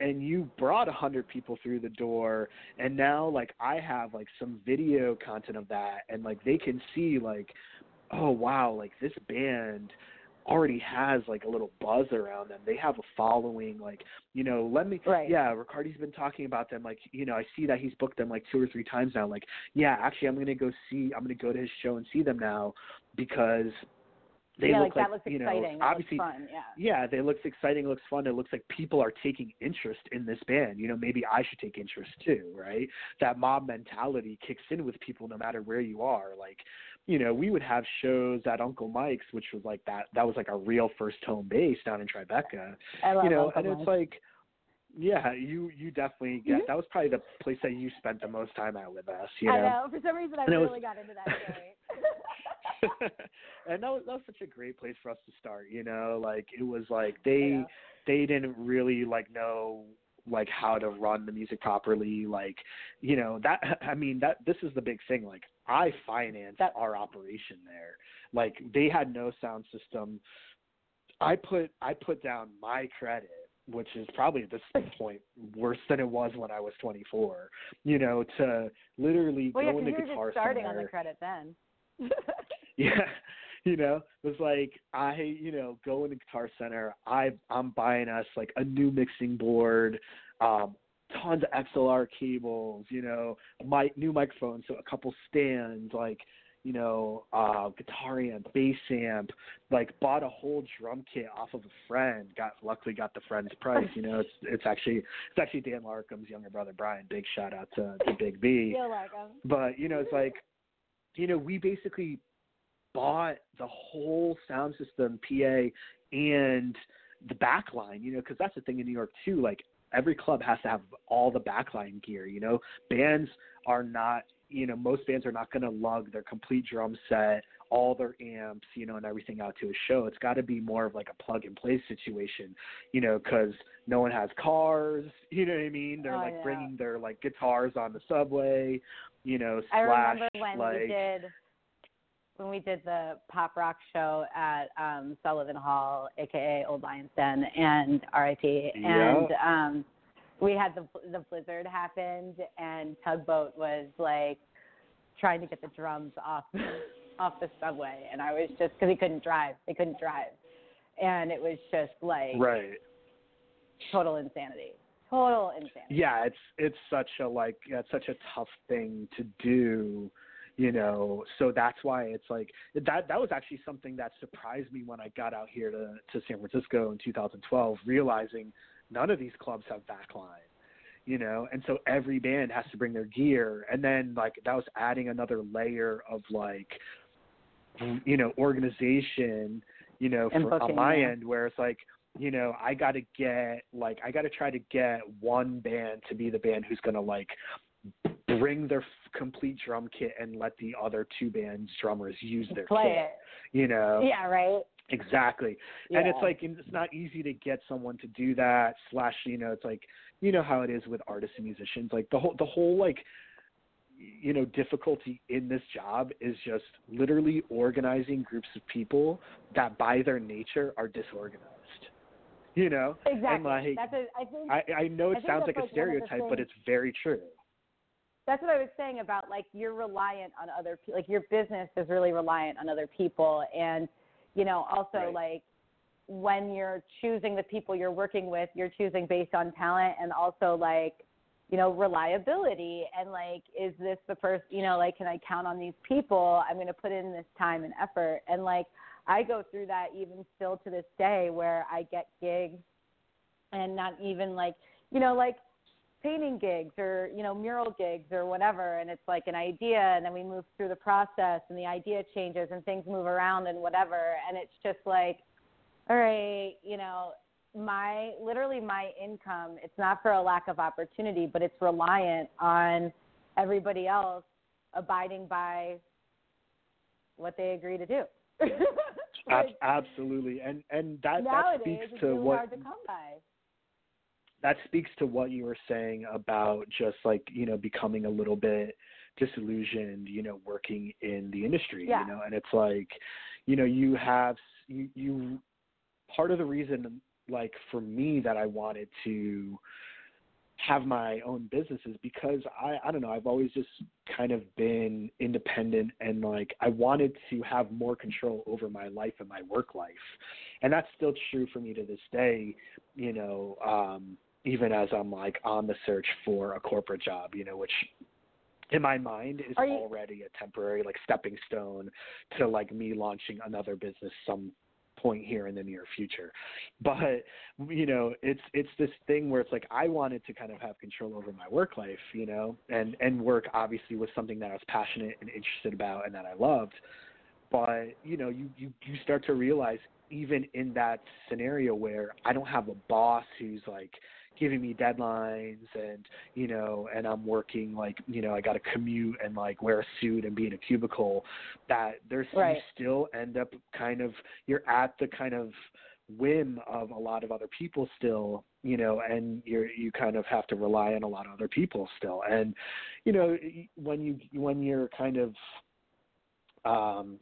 and you brought a hundred people through the door and now like i have like some video content of that and like they can see like oh wow like this band already has like a little buzz around them they have a following like you know let me right. yeah riccardi's been talking about them like you know i see that he's booked them like two or three times now like yeah actually i'm going to go see i'm going to go to his show and see them now because they yeah, look like, like, that looks you know, exciting. That obviously, looks fun. Yeah. Yeah, they looks exciting. It looks fun. It looks like people are taking interest in this band. You know, maybe I should take interest too, right? That mob mentality kicks in with people no matter where you are. Like, you know, we would have shows at Uncle Mike's, which was like that. That was like a real first home base down in Tribeca. I love you know, Uncle and Mike's. it's like. Yeah, you you definitely get Mhm. that was probably the place that you spent the most time at with us. You know, I know. For some reason, I And it was- really got into that story. and that was that was such a great place for us to start. You know, like it was like they know. they didn't really like know like how to run the music properly. Like you know that I mean that this is the big thing. Like I financed That- our operation there. Like they had no sound system. I put I put down my credit which is probably at this point worse than it was when I was 24. You know, to literally well, yeah, go into you were Guitar starting Center. on the credit then. yeah you know it was like i you know go into guitar center i i'm buying us like a new mixing board um tons of xlr cables you know my new microphones so a couple stands like you know uh guitar amp bass amp like bought a whole drum kit off of a friend got luckily got the friend's price you know it's it's actually it's actually dan larkham's younger brother brian big shout out to, to big b. But you know it's like you know we basically bought the whole sound system pa and the backline you know because that's the thing in new york too like every club has to have all the backline gear you know? Bands are not you know most bands are not going to lug their complete drum set all their amps you know and everything out to a show. It's got to be more of like a plug and play situation you know because no one has cars you know what i mean? They're Oh, like yeah. bringing their like guitars on the subway you know slash, I remember when like we did when we did the pop rock show at um Sullivan Hall, aka Old Lions Den, and RIP, and um we had the the blizzard happened, and Tugboat was like trying to get the drums off off the subway, and I was just because he couldn't drive, they couldn't drive, and it was just like right. total insanity, total insanity. yeah it's it's such a like it's such a tough thing to do you know? So that's why it's like that that was actually something that surprised me when i got out here to to san francisco in 2012 realizing none of these clubs have backline you know? And so every band has to bring their gear. And then like that was adding another layer of like you know organization you know And for, on my end where it's like you know i got to get like i got to try to get one band to be the band who's going to like bring their f- complete drum kit and let the other two bands drummers use their Play kit you know. Yeah, right. exactly and it's like it's not easy to get someone to do that slash you know it's like you know how it is with artists and musicians like the whole the whole like you know difficulty in this job is just literally organizing groups of people that by their nature are disorganized you know. Exactly. Like, that's a, I think. I I know it I sounds like a like one of the stereotype, but it's very true. that's what I was saying about like you're reliant on other people. Like your business is really reliant on other people, and you know also Right. like when you're choosing the people you're working with, you're choosing based on talent and also like you know reliability and like is this the person you know like can I count on these people? I'm going to put in this time and effort, and like I go through that even still to this day where I get gigs and not even like you know like painting gigs or you know mural gigs or whatever. And it's like an idea and then we move through the process and the idea changes and things move around and whatever. And it's just like all right you know my literally my income it's not for a lack of opportunity but it's reliant on everybody else abiding by what they agree to do Ab- absolutely, and and that that speaks to what to that speaks to what you were saying about just like you know becoming a little bit disillusioned you know working in the industry Yeah. you know? And it's like you know you have you you part of the reason like for me that I wanted to have my own businesses because I I don't know I've always just kind of been independent and like I wanted to have more control over my life and my work life. And that's still true for me to this day you know um even as I'm like on the search for a corporate job you know which in my mind is you- already a temporary like stepping stone to like me launching another business some point here in the near future. But you know it's it's this thing where it's like i wanted to kind of have control over my work life you know and and work obviously was something that i was passionate and interested about and that i loved. But you know you you you start to realize even in that scenario where i don't have a boss who's like giving me deadlines and you know and i'm working like you know i got to commute and like wear a suit and be in a cubicle that there's Right. you still end up kind of you're at the kind of whim of a lot of other people still you know and you're you kind of have to rely on a lot of other people still and you know when you when you're kind of um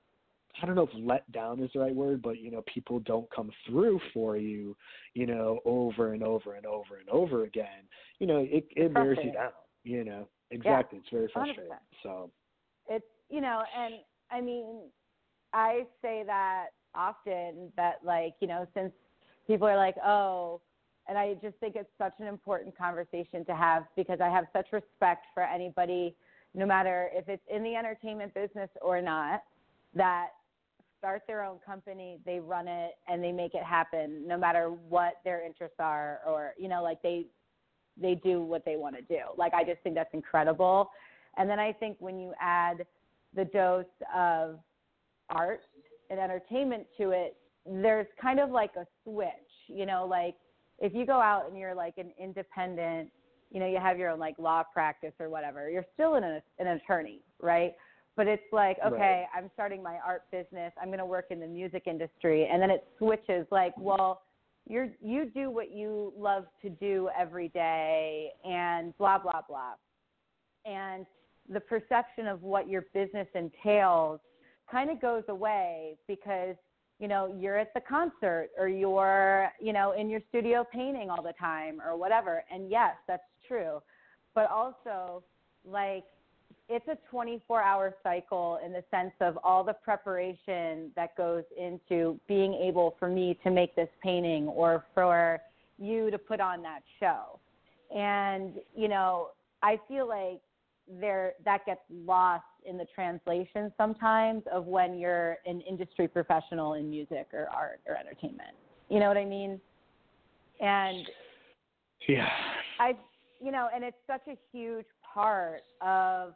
I don't know if let down is the right word, but you know, people don't come through for you, you know, over and over and over and over again. You know, it it wears you down. You know, exactly. It's very 100%. frustrating. So it's you know and i mean i say that often that like you know since people are like oh and i just think it's such an important conversation to have because i have such respect for anybody no matter if it's in the entertainment business or not that start their own company they run it and they make it happen no matter what their interests are or you know like they they do what they want to do like i just think that's incredible and then I think when you add the dose of art and entertainment to it, there's kind of like a switch, you know, like if you go out and you're like an independent, you know, you have your own like law practice or whatever, you're still an, an attorney, right? But it's like, okay, I'm starting my art business. I'm going to work in the music industry. And then it switches like, mm-hmm. well, you're, you do what you love to do every day and blah, blah, blah. And the perception of what your business entails kind of goes away because you know you're at the concert or you're you know in your studio painting all the time or whatever and yes that's true but also like it's a 24 hour cycle in the sense of all the preparation that goes into being able for me to make this painting or for you to put on that show and you know i feel like there that gets lost in the translation sometimes of when you're an industry professional in music or art or entertainment. You know what I mean? And yeah, I you know, and it's such a huge part of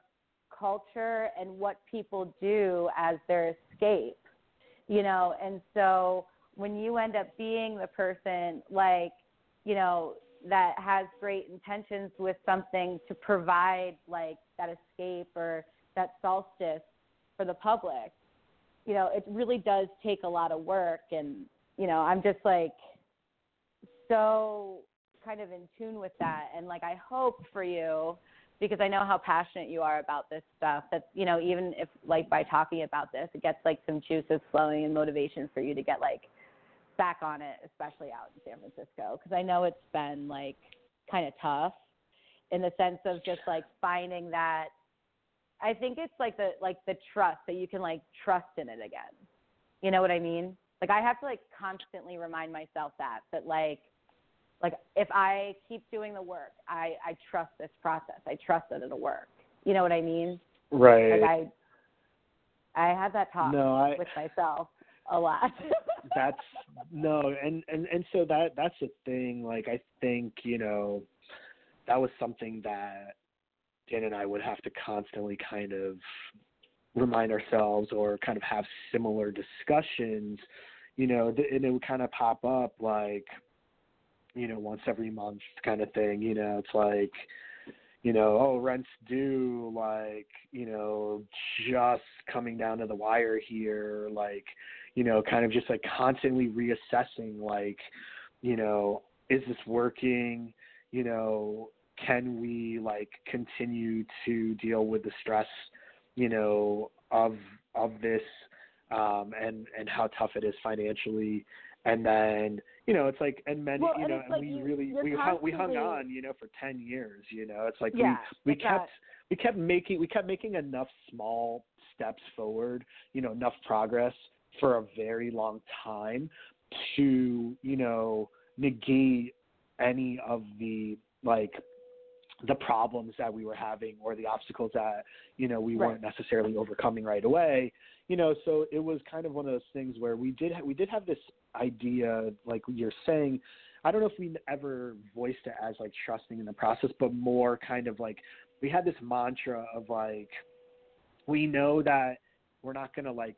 culture and what people do as their escape. You know, and so when you end up being the person like, you know, that has great intentions with something to provide like that escape or that solstice for the public you know it really does take a lot of work and you know i'm just like so kind of in tune with that and like i hope for you because i know how passionate you are about this stuff that you know even if like by talking about this it gets like some juices flowing and motivation for you to get like back on it, especially out in San Francisco, because I know it's been like kind of tough in the sense of just like finding that. I think it's like the like the trust that you can like trust in it again. You know what I mean? Like I have to like constantly remind myself that that like like if I keep doing the work, I I trust this process. I trust that it'll work. You know what I mean? Right. Like I I have that talk no, I, with myself a lot. that's no, and and and so that that's the thing. Like I think you know that was something that Dan and I would have to constantly kind of remind ourselves or kind of have similar discussions. You know, and it would kind of pop up like you know once every month kind of thing. You know, it's like you know, oh, rent's due, like, you know, just coming down to the wire here, like, you know, kind of just like constantly reassessing, like, you know, is this working? You know, can we like continue to deal with the stress, you know, of of this um and and how tough it is financially and then you know it's like and many well, you know and, like we you, really we hung, we hung on you know for 10 years you know? It's like yeah, we we kept kept we kept making we kept making enough small steps forward you know enough progress for a very long time to you know negate any of the like the problems that we were having or the obstacles that you know we right. weren't necessarily overcoming right away you know so it was kind of one of those things where we did ha- we did have this idea like you're saying i don't know if we ever voiced it as like trusting in the process but more kind of like we had this mantra of like we know that we're not going to like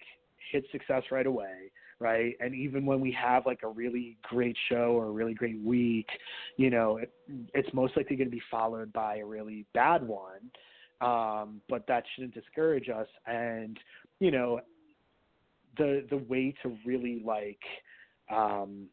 hit success right away right? And even when we have like a really great show or a really great week you know it, it's most likely going to be followed by a really bad one um but that shouldn't discourage us. And you know the the way to really like um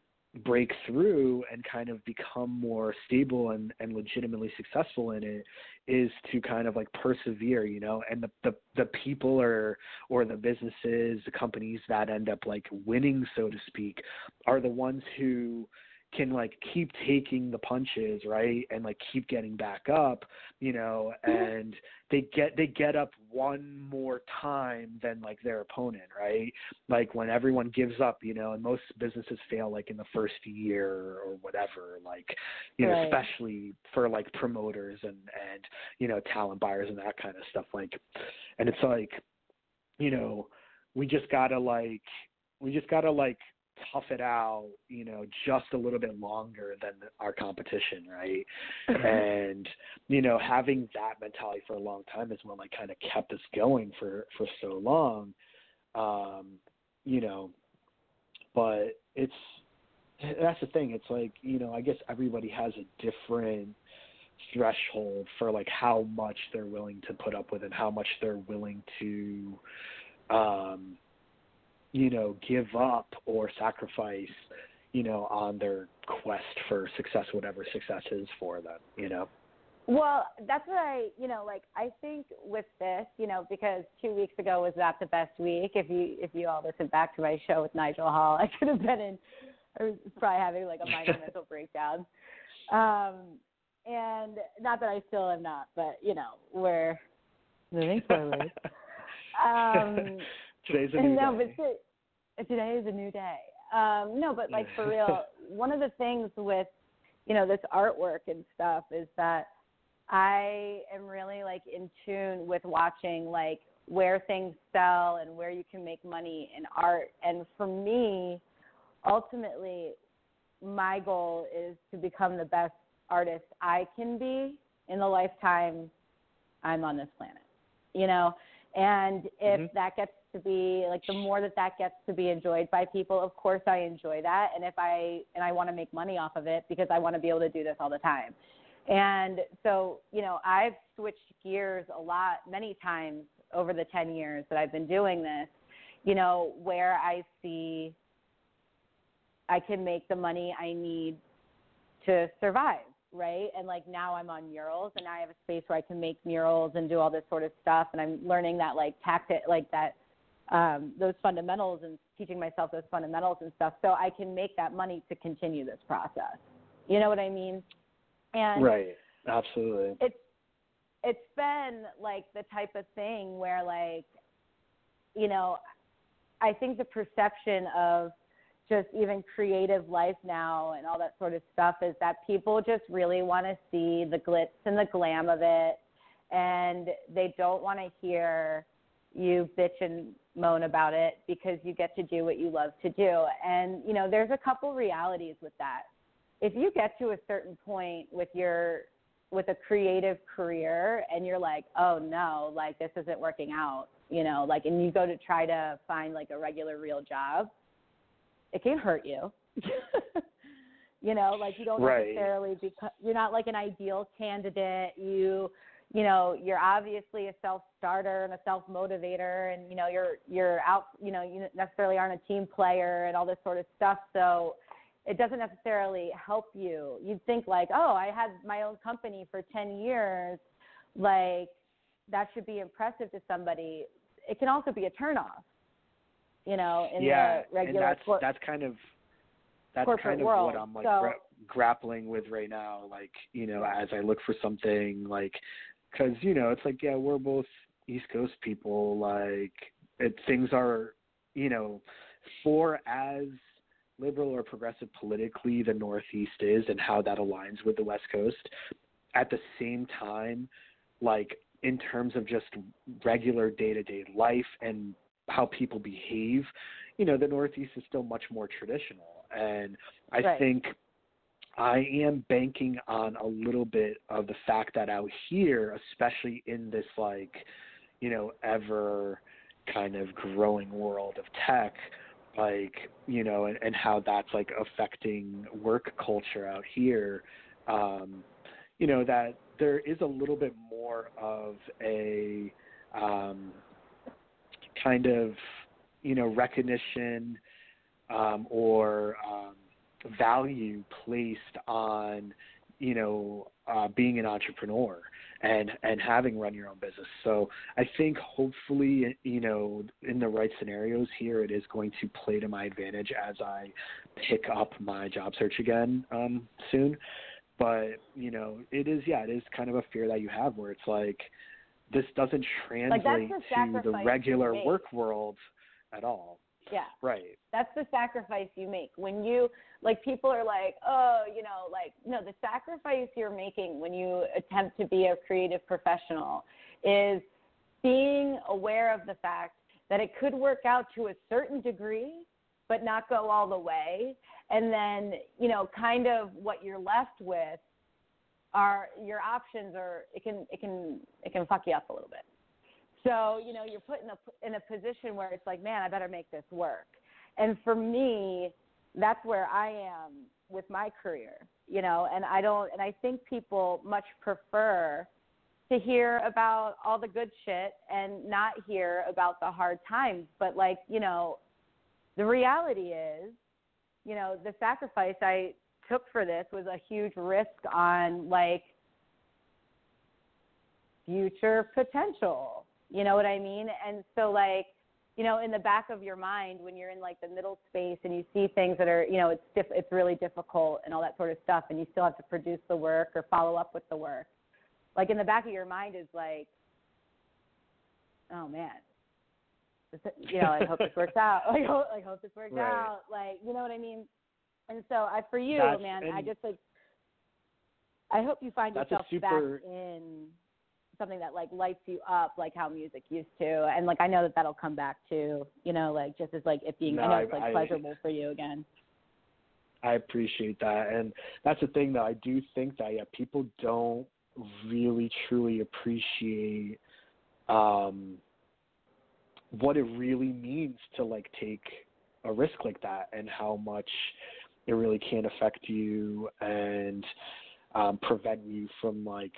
break through and kind of become more stable and, and legitimately successful in it is to kind of like persevere, you know, and the, the, the people or, or the businesses, the companies that end up like winning, so to speak, are the ones who can like keep taking the punches, right? And like keep getting back up, you know, mm-hmm. and they get they get up one more time than like their opponent, right? Like when everyone gives up, you know, and most businesses fail like in the first year or whatever, like you know, right. especially for like promoters and and you know, talent buyers and that kind of stuff like and it's like you know, we just got to like we just got to like tough it out, you know, just a little bit longer than our competition, right? and you know, having that mentality for a long time is what like kind of kept us going for for so long. Um, you know, but it's that's the thing. It's like you know, I guess everybody has a different threshold for like how much they're willing to put up with and how much they're willing to um you know, give up or sacrifice, you know, on their quest for success, whatever success is for them, you know. Well, that's what I, you know, like I think with this, you know, because two weeks ago was not the best week. If you if you all listen back to my show with Nigel Hall, I could have been in. I was probably having like a minor mental breakdown. Um, and not that I still am not, but you know, we're moving forward. Um, Today's a new no, day. but today is a new day. Um, no, but like for real, one of the things with you know this artwork and stuff is that I am really like in tune with watching like where things sell and where you can make money in art. And for me, ultimately, my goal is to become the best artist I can be in the lifetime I'm on this planet. You know, and if mm-hmm. that gets to be like the more that that gets to be enjoyed by people, of course I enjoy that. And if I and I want to make money off of it because I want to be able to do this all the time. And so, you know, I've switched gears a lot, many times over the 10 years that I've been doing this, you know, where I see I can make the money I need to survive right? And like now I'm on murals and I have a space where I can make murals and do all this sort of stuff and I'm learning that like tactic like that um those fundamentals and teaching myself those fundamentals and stuff so I can make that money to continue this process. You know what I mean? And right. Absolutely. It's it's been like the type of thing where like you know, I think the perception of just even creative life now and all that sort of stuff is that people just really want to see the glitz and the glam of it and they don't want to hear you bitch and moan about it because you get to do what you love to do and you know there's a couple realities with that if you get to a certain point with your with a creative career and you're like oh no like this isn't working out you know like and you go to try to find like a regular real job it can hurt you. you know, like you don't right. necessarily because you're not like an ideal candidate. You you know, you're obviously a self starter and a self motivator and you know, you're you're out you know, you necessarily aren't a team player and all this sort of stuff. So it doesn't necessarily help you. You'd think like, oh, I had my own company for 10 years, like that should be impressive to somebody. It can also be a turnoff you know, in yeah, the regular and that's cor- that's kind of that's kind of world. what I'm like so, gra- grappling with right now. Like you know, as I look for something like, because you know, it's like yeah, we're both East Coast people. Like it, things are, you know, for as liberal or progressive politically the Northeast is and how that aligns with the West Coast. At the same time, like in terms of just regular day to day life and how people behave, you know, the Northeast is still much more traditional. And I right. think I am banking on a little bit of the fact that out here, especially in this like, you know, ever kind of growing world of tech, like, you know, and, and how that's like affecting work culture out here, um, you know, that there is a little bit more of a um, kind of you know recognition um, or um, value placed on you know uh, being an entrepreneur and and having run your own business. So I think hopefully you know in the right scenarios here it is going to play to my advantage as I pick up my job search again um, soon. But you know it is yeah it is kind of a fear that you have where it's like this doesn't translate like the to the regular work world at all. Yeah. Right. That's the sacrifice you make. When you like people are like, "Oh, you know, like no, the sacrifice you're making when you attempt to be a creative professional is being aware of the fact that it could work out to a certain degree but not go all the way and then, you know, kind of what you're left with are your options are it can it can it can fuck you up a little bit. So you know you're put in a in a position where it's like, man, I better make this work. And for me, that's where I am with my career. You know, and I don't and I think people much prefer to hear about all the good shit and not hear about the hard times. But like you know, the reality is, you know, the sacrifice I took for this was a huge risk on like future potential. You know what I mean? And so like, you know, in the back of your mind when you're in like the middle space and you see things that are, you know, it's diff- it's really difficult and all that sort of stuff and you still have to produce the work or follow up with the work. Like in the back of your mind is like, oh man, you know, I hope this works out. Like, hope, like hope this works right. out. Like, you know what I mean? And so, I for you, that's, man, I just like. I hope you find yourself super, back in something that like lights you up, like how music used to, and like I know that that'll come back too. You know, like just as like it being, no, I know it's like I, pleasurable for you again. I appreciate that, and that's the thing that I do think that yeah, people don't really truly appreciate um, what it really means to like take a risk like that and how much it really can affect you and um, prevent you from like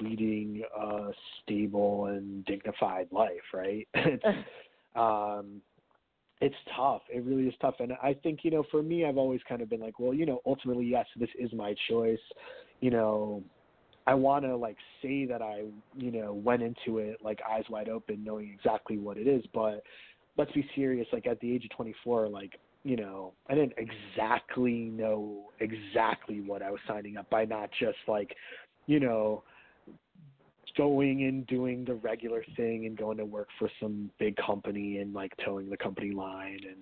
leading a stable and dignified life, right? it's um it's tough. It really is tough. And I think, you know, for me I've always kind of been like, well, you know, ultimately yes, this is my choice. You know, I want to like say that I, you know, went into it like eyes wide open knowing exactly what it is, but let's be serious. Like at the age of 24, like you know, I didn't exactly know exactly what I was signing up by, not just like, you know, going and doing the regular thing and going to work for some big company and like towing the company line and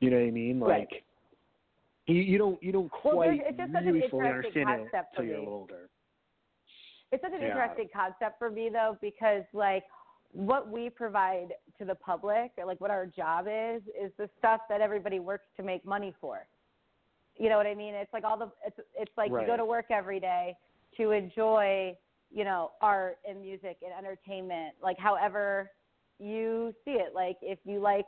you know what I mean? Like right. you, you don't you don't well, quite it's just really such an fully understand it concept until you're a me. little older. It's such an Yeah. interesting concept for me though, because like what we provide to the public, or like what our job is, is the stuff that everybody works to make money for. You know what I mean? It's like all the it's it's like you go to work every day to enjoy, you know, art and music and entertainment, like however you see it. Like if you like,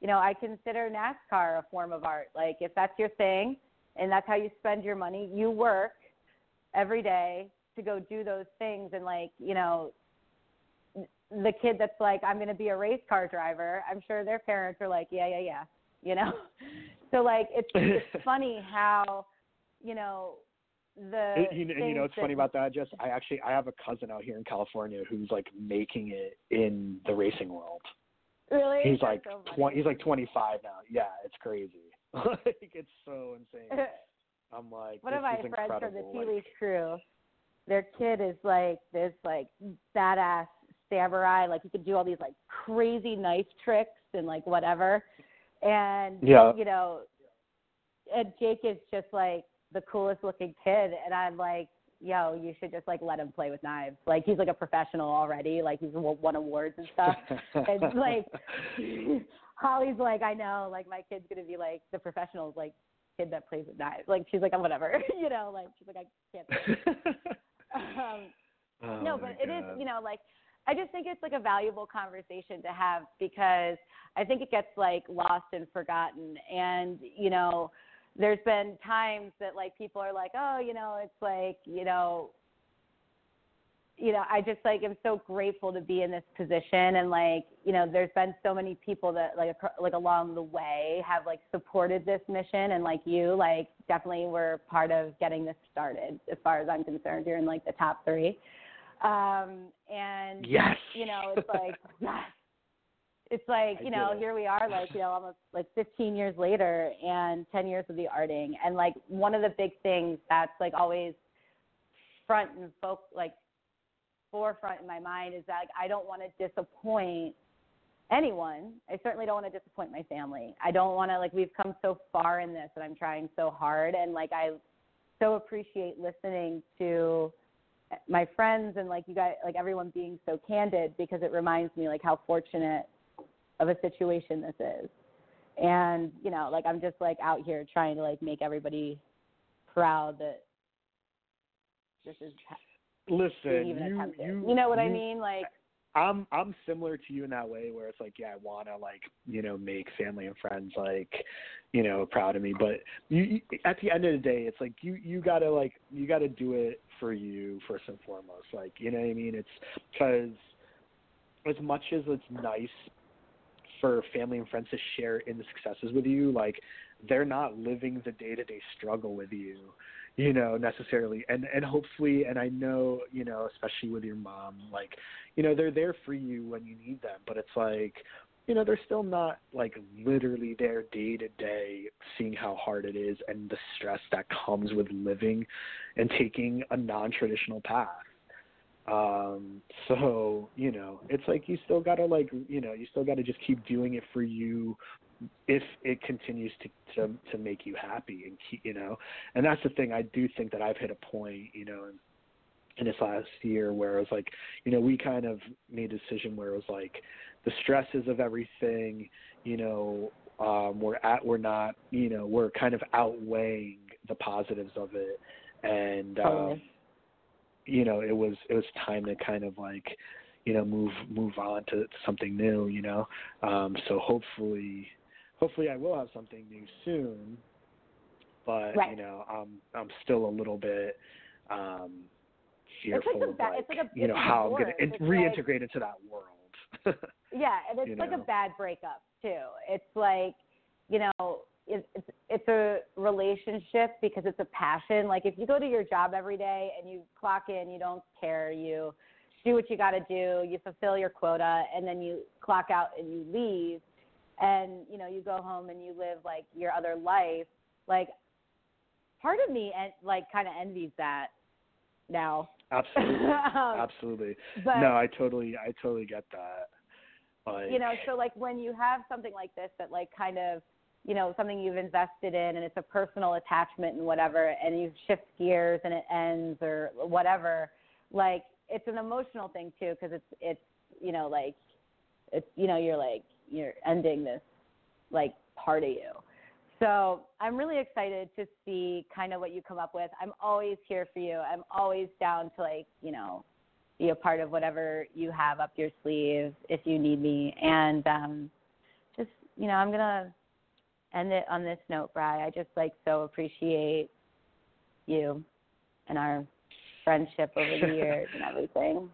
you know, I consider NASCAR a form of art. Like if that's your thing and that's how you spend your money, you work every day to go do those things and like, you know, the kid that's like, I'm going to be a race car driver, I'm sure their parents are like, yeah, yeah, yeah, you know? So like, it's, it's funny how, you know, the you, you know what's funny about that? Just I actually I have a cousin out here in California who's like making it in the racing world. Really? He's That's like so twenty. He's like twenty five now. Yeah, it's crazy. like it's so insane. I'm like One of my friends from the incredible. Tea Leaf crew, their kid is like this like badass samurai. Like he could do all these like crazy knife tricks and like whatever. And Yeah. you know, and Jake is just like the coolest looking kid, and I'm like, yo, you should just like let him play with knives. Like he's like a professional already. Like he's won awards and stuff. and like Holly's like, I know, like my kid's gonna be like the professional like kid that plays with knives. Like she's like, I'm whatever, you know, like she's like I can't. Um, Oh no, but it is, you know, like I just think it's like a valuable conversation to have because I think it gets like lost and forgotten. And you know, there's been times that like people are like, oh, you know, it's like, you know, you know, I just like am so grateful to be in this position, and like, you know, there's been so many people that like like along the way have like supported this mission, and like you, like definitely were part of getting this started. As far as I'm concerned, you're in like the top three, um, and yes. you know, it's like yes. It's like, you know, here we are like, you know, almost like 15 years later and 10 years of the arting. And like one of the big things that's like always front and folk like forefront in my mind is that like, I don't want to disappoint anyone. I certainly don't want to disappoint my family. I don't want to like we've come so far in this and I'm trying so hard and like I so appreciate listening to my friends and like you guys like everyone being so candid because it reminds me like how fortunate of a situation this is. And, you know, like I'm just like out here trying to like make everybody proud that this is Listen, you, you you know what I mean? Like I'm I'm similar to you in that way where it's like yeah I want to like you know make family and friends like you know proud of me but you, you at the end of the day it's like you you got to like you got to do it for you first and foremost like you know what I mean it's cuz as much as it's nice for family and friends to share in the successes with you like they're not living the day-to-day struggle with you you know necessarily. And and hopefully and i know you know especially with your mom like you know they're there for you when you need them but it's like you know they're still not like literally there day to day seeing how hard it is and the stress that comes with living and taking a non-traditional path um so you know it's like you still got to like you know you still got to just keep doing it for you if it continues to to to make you happy and keep you know and that's the thing i do think that i've hit a point you know in, in this last year where it was like you know we kind of made a decision where it was like the stresses of everything you know um we're at we're not you know we're kind of outweighing the positives of it and um. You know it was it was time to kind of like you know move move on to something new you know? Um so hopefully hopefully I will have something new soon. But Right. you know I'm I'm still a little bit um It's like fearful ba- like it's like a- you know how I'm It's like- reintegrate into that world. Yeah, and it's you like a bad breakup too. It's like, you know, it, it's it's a relationship because it's a passion. Like if you go to your job every day and you clock in, you don't care, you do what you got to do, you fulfill your quota, and then you clock out and you leave. and you know you go home and you live like your other life like part of me and like kind of envies that now Absolutely. Um, Absolutely. but no, I totally I totally get that. Like you know so like when you have something like this that like kind of you know something you've invested in and it's a personal attachment and whatever and you shift gears and it ends or whatever like it's an emotional thing too because it's it's you know like it's you know you're like you're ending this like part of you. So i'm really excited to see kind of what you come up with. I'm always here for you. I'm always down to like you know be a part of whatever you have up your sleeve if you need me. And um just you know i'm gonna end it on this note bry i just like so appreciate you and our friendship over the years and everything.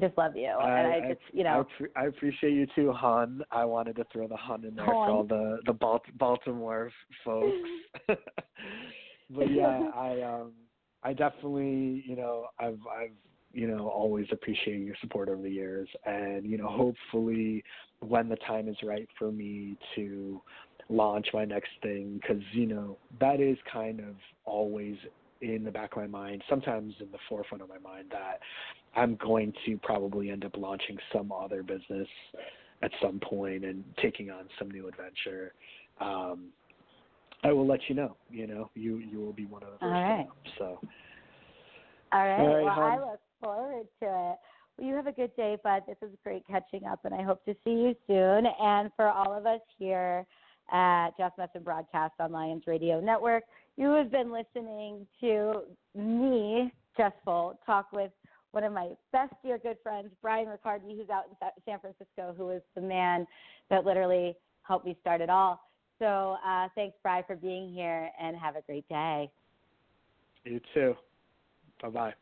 Just love you. And i just you I, know appre- I appreciate you too, Hun. I wanted to throw the Hun in there for all the the Balt- Baltimore folks. but yeah, I um I definitely you know I've I've you know always appreciated your support over the years, and you know hopefully when the time is right for me to launch my next thing, because you know that is kind of always in the back of my mind, sometimes in the forefront of my mind that I'm going to probably end up launching some other business at some point and taking on some new adventure. Um, I will let you know. You know, you you will be one of the first All to know. So all right, All right, well i look forward to it well you have a good day bud this is great catching up and i hope to see you soon and for all of us here at Jess Messin Broadcast on Lions Radio Network. You have been listening to me, Jess Full, talk with one of my best dear good friends, Brian Riccardi, who's out in San Francisco, who is the man that literally helped me start it all. So uh, thanks, Brian, for being here, and have a great day. you too. Bye bye.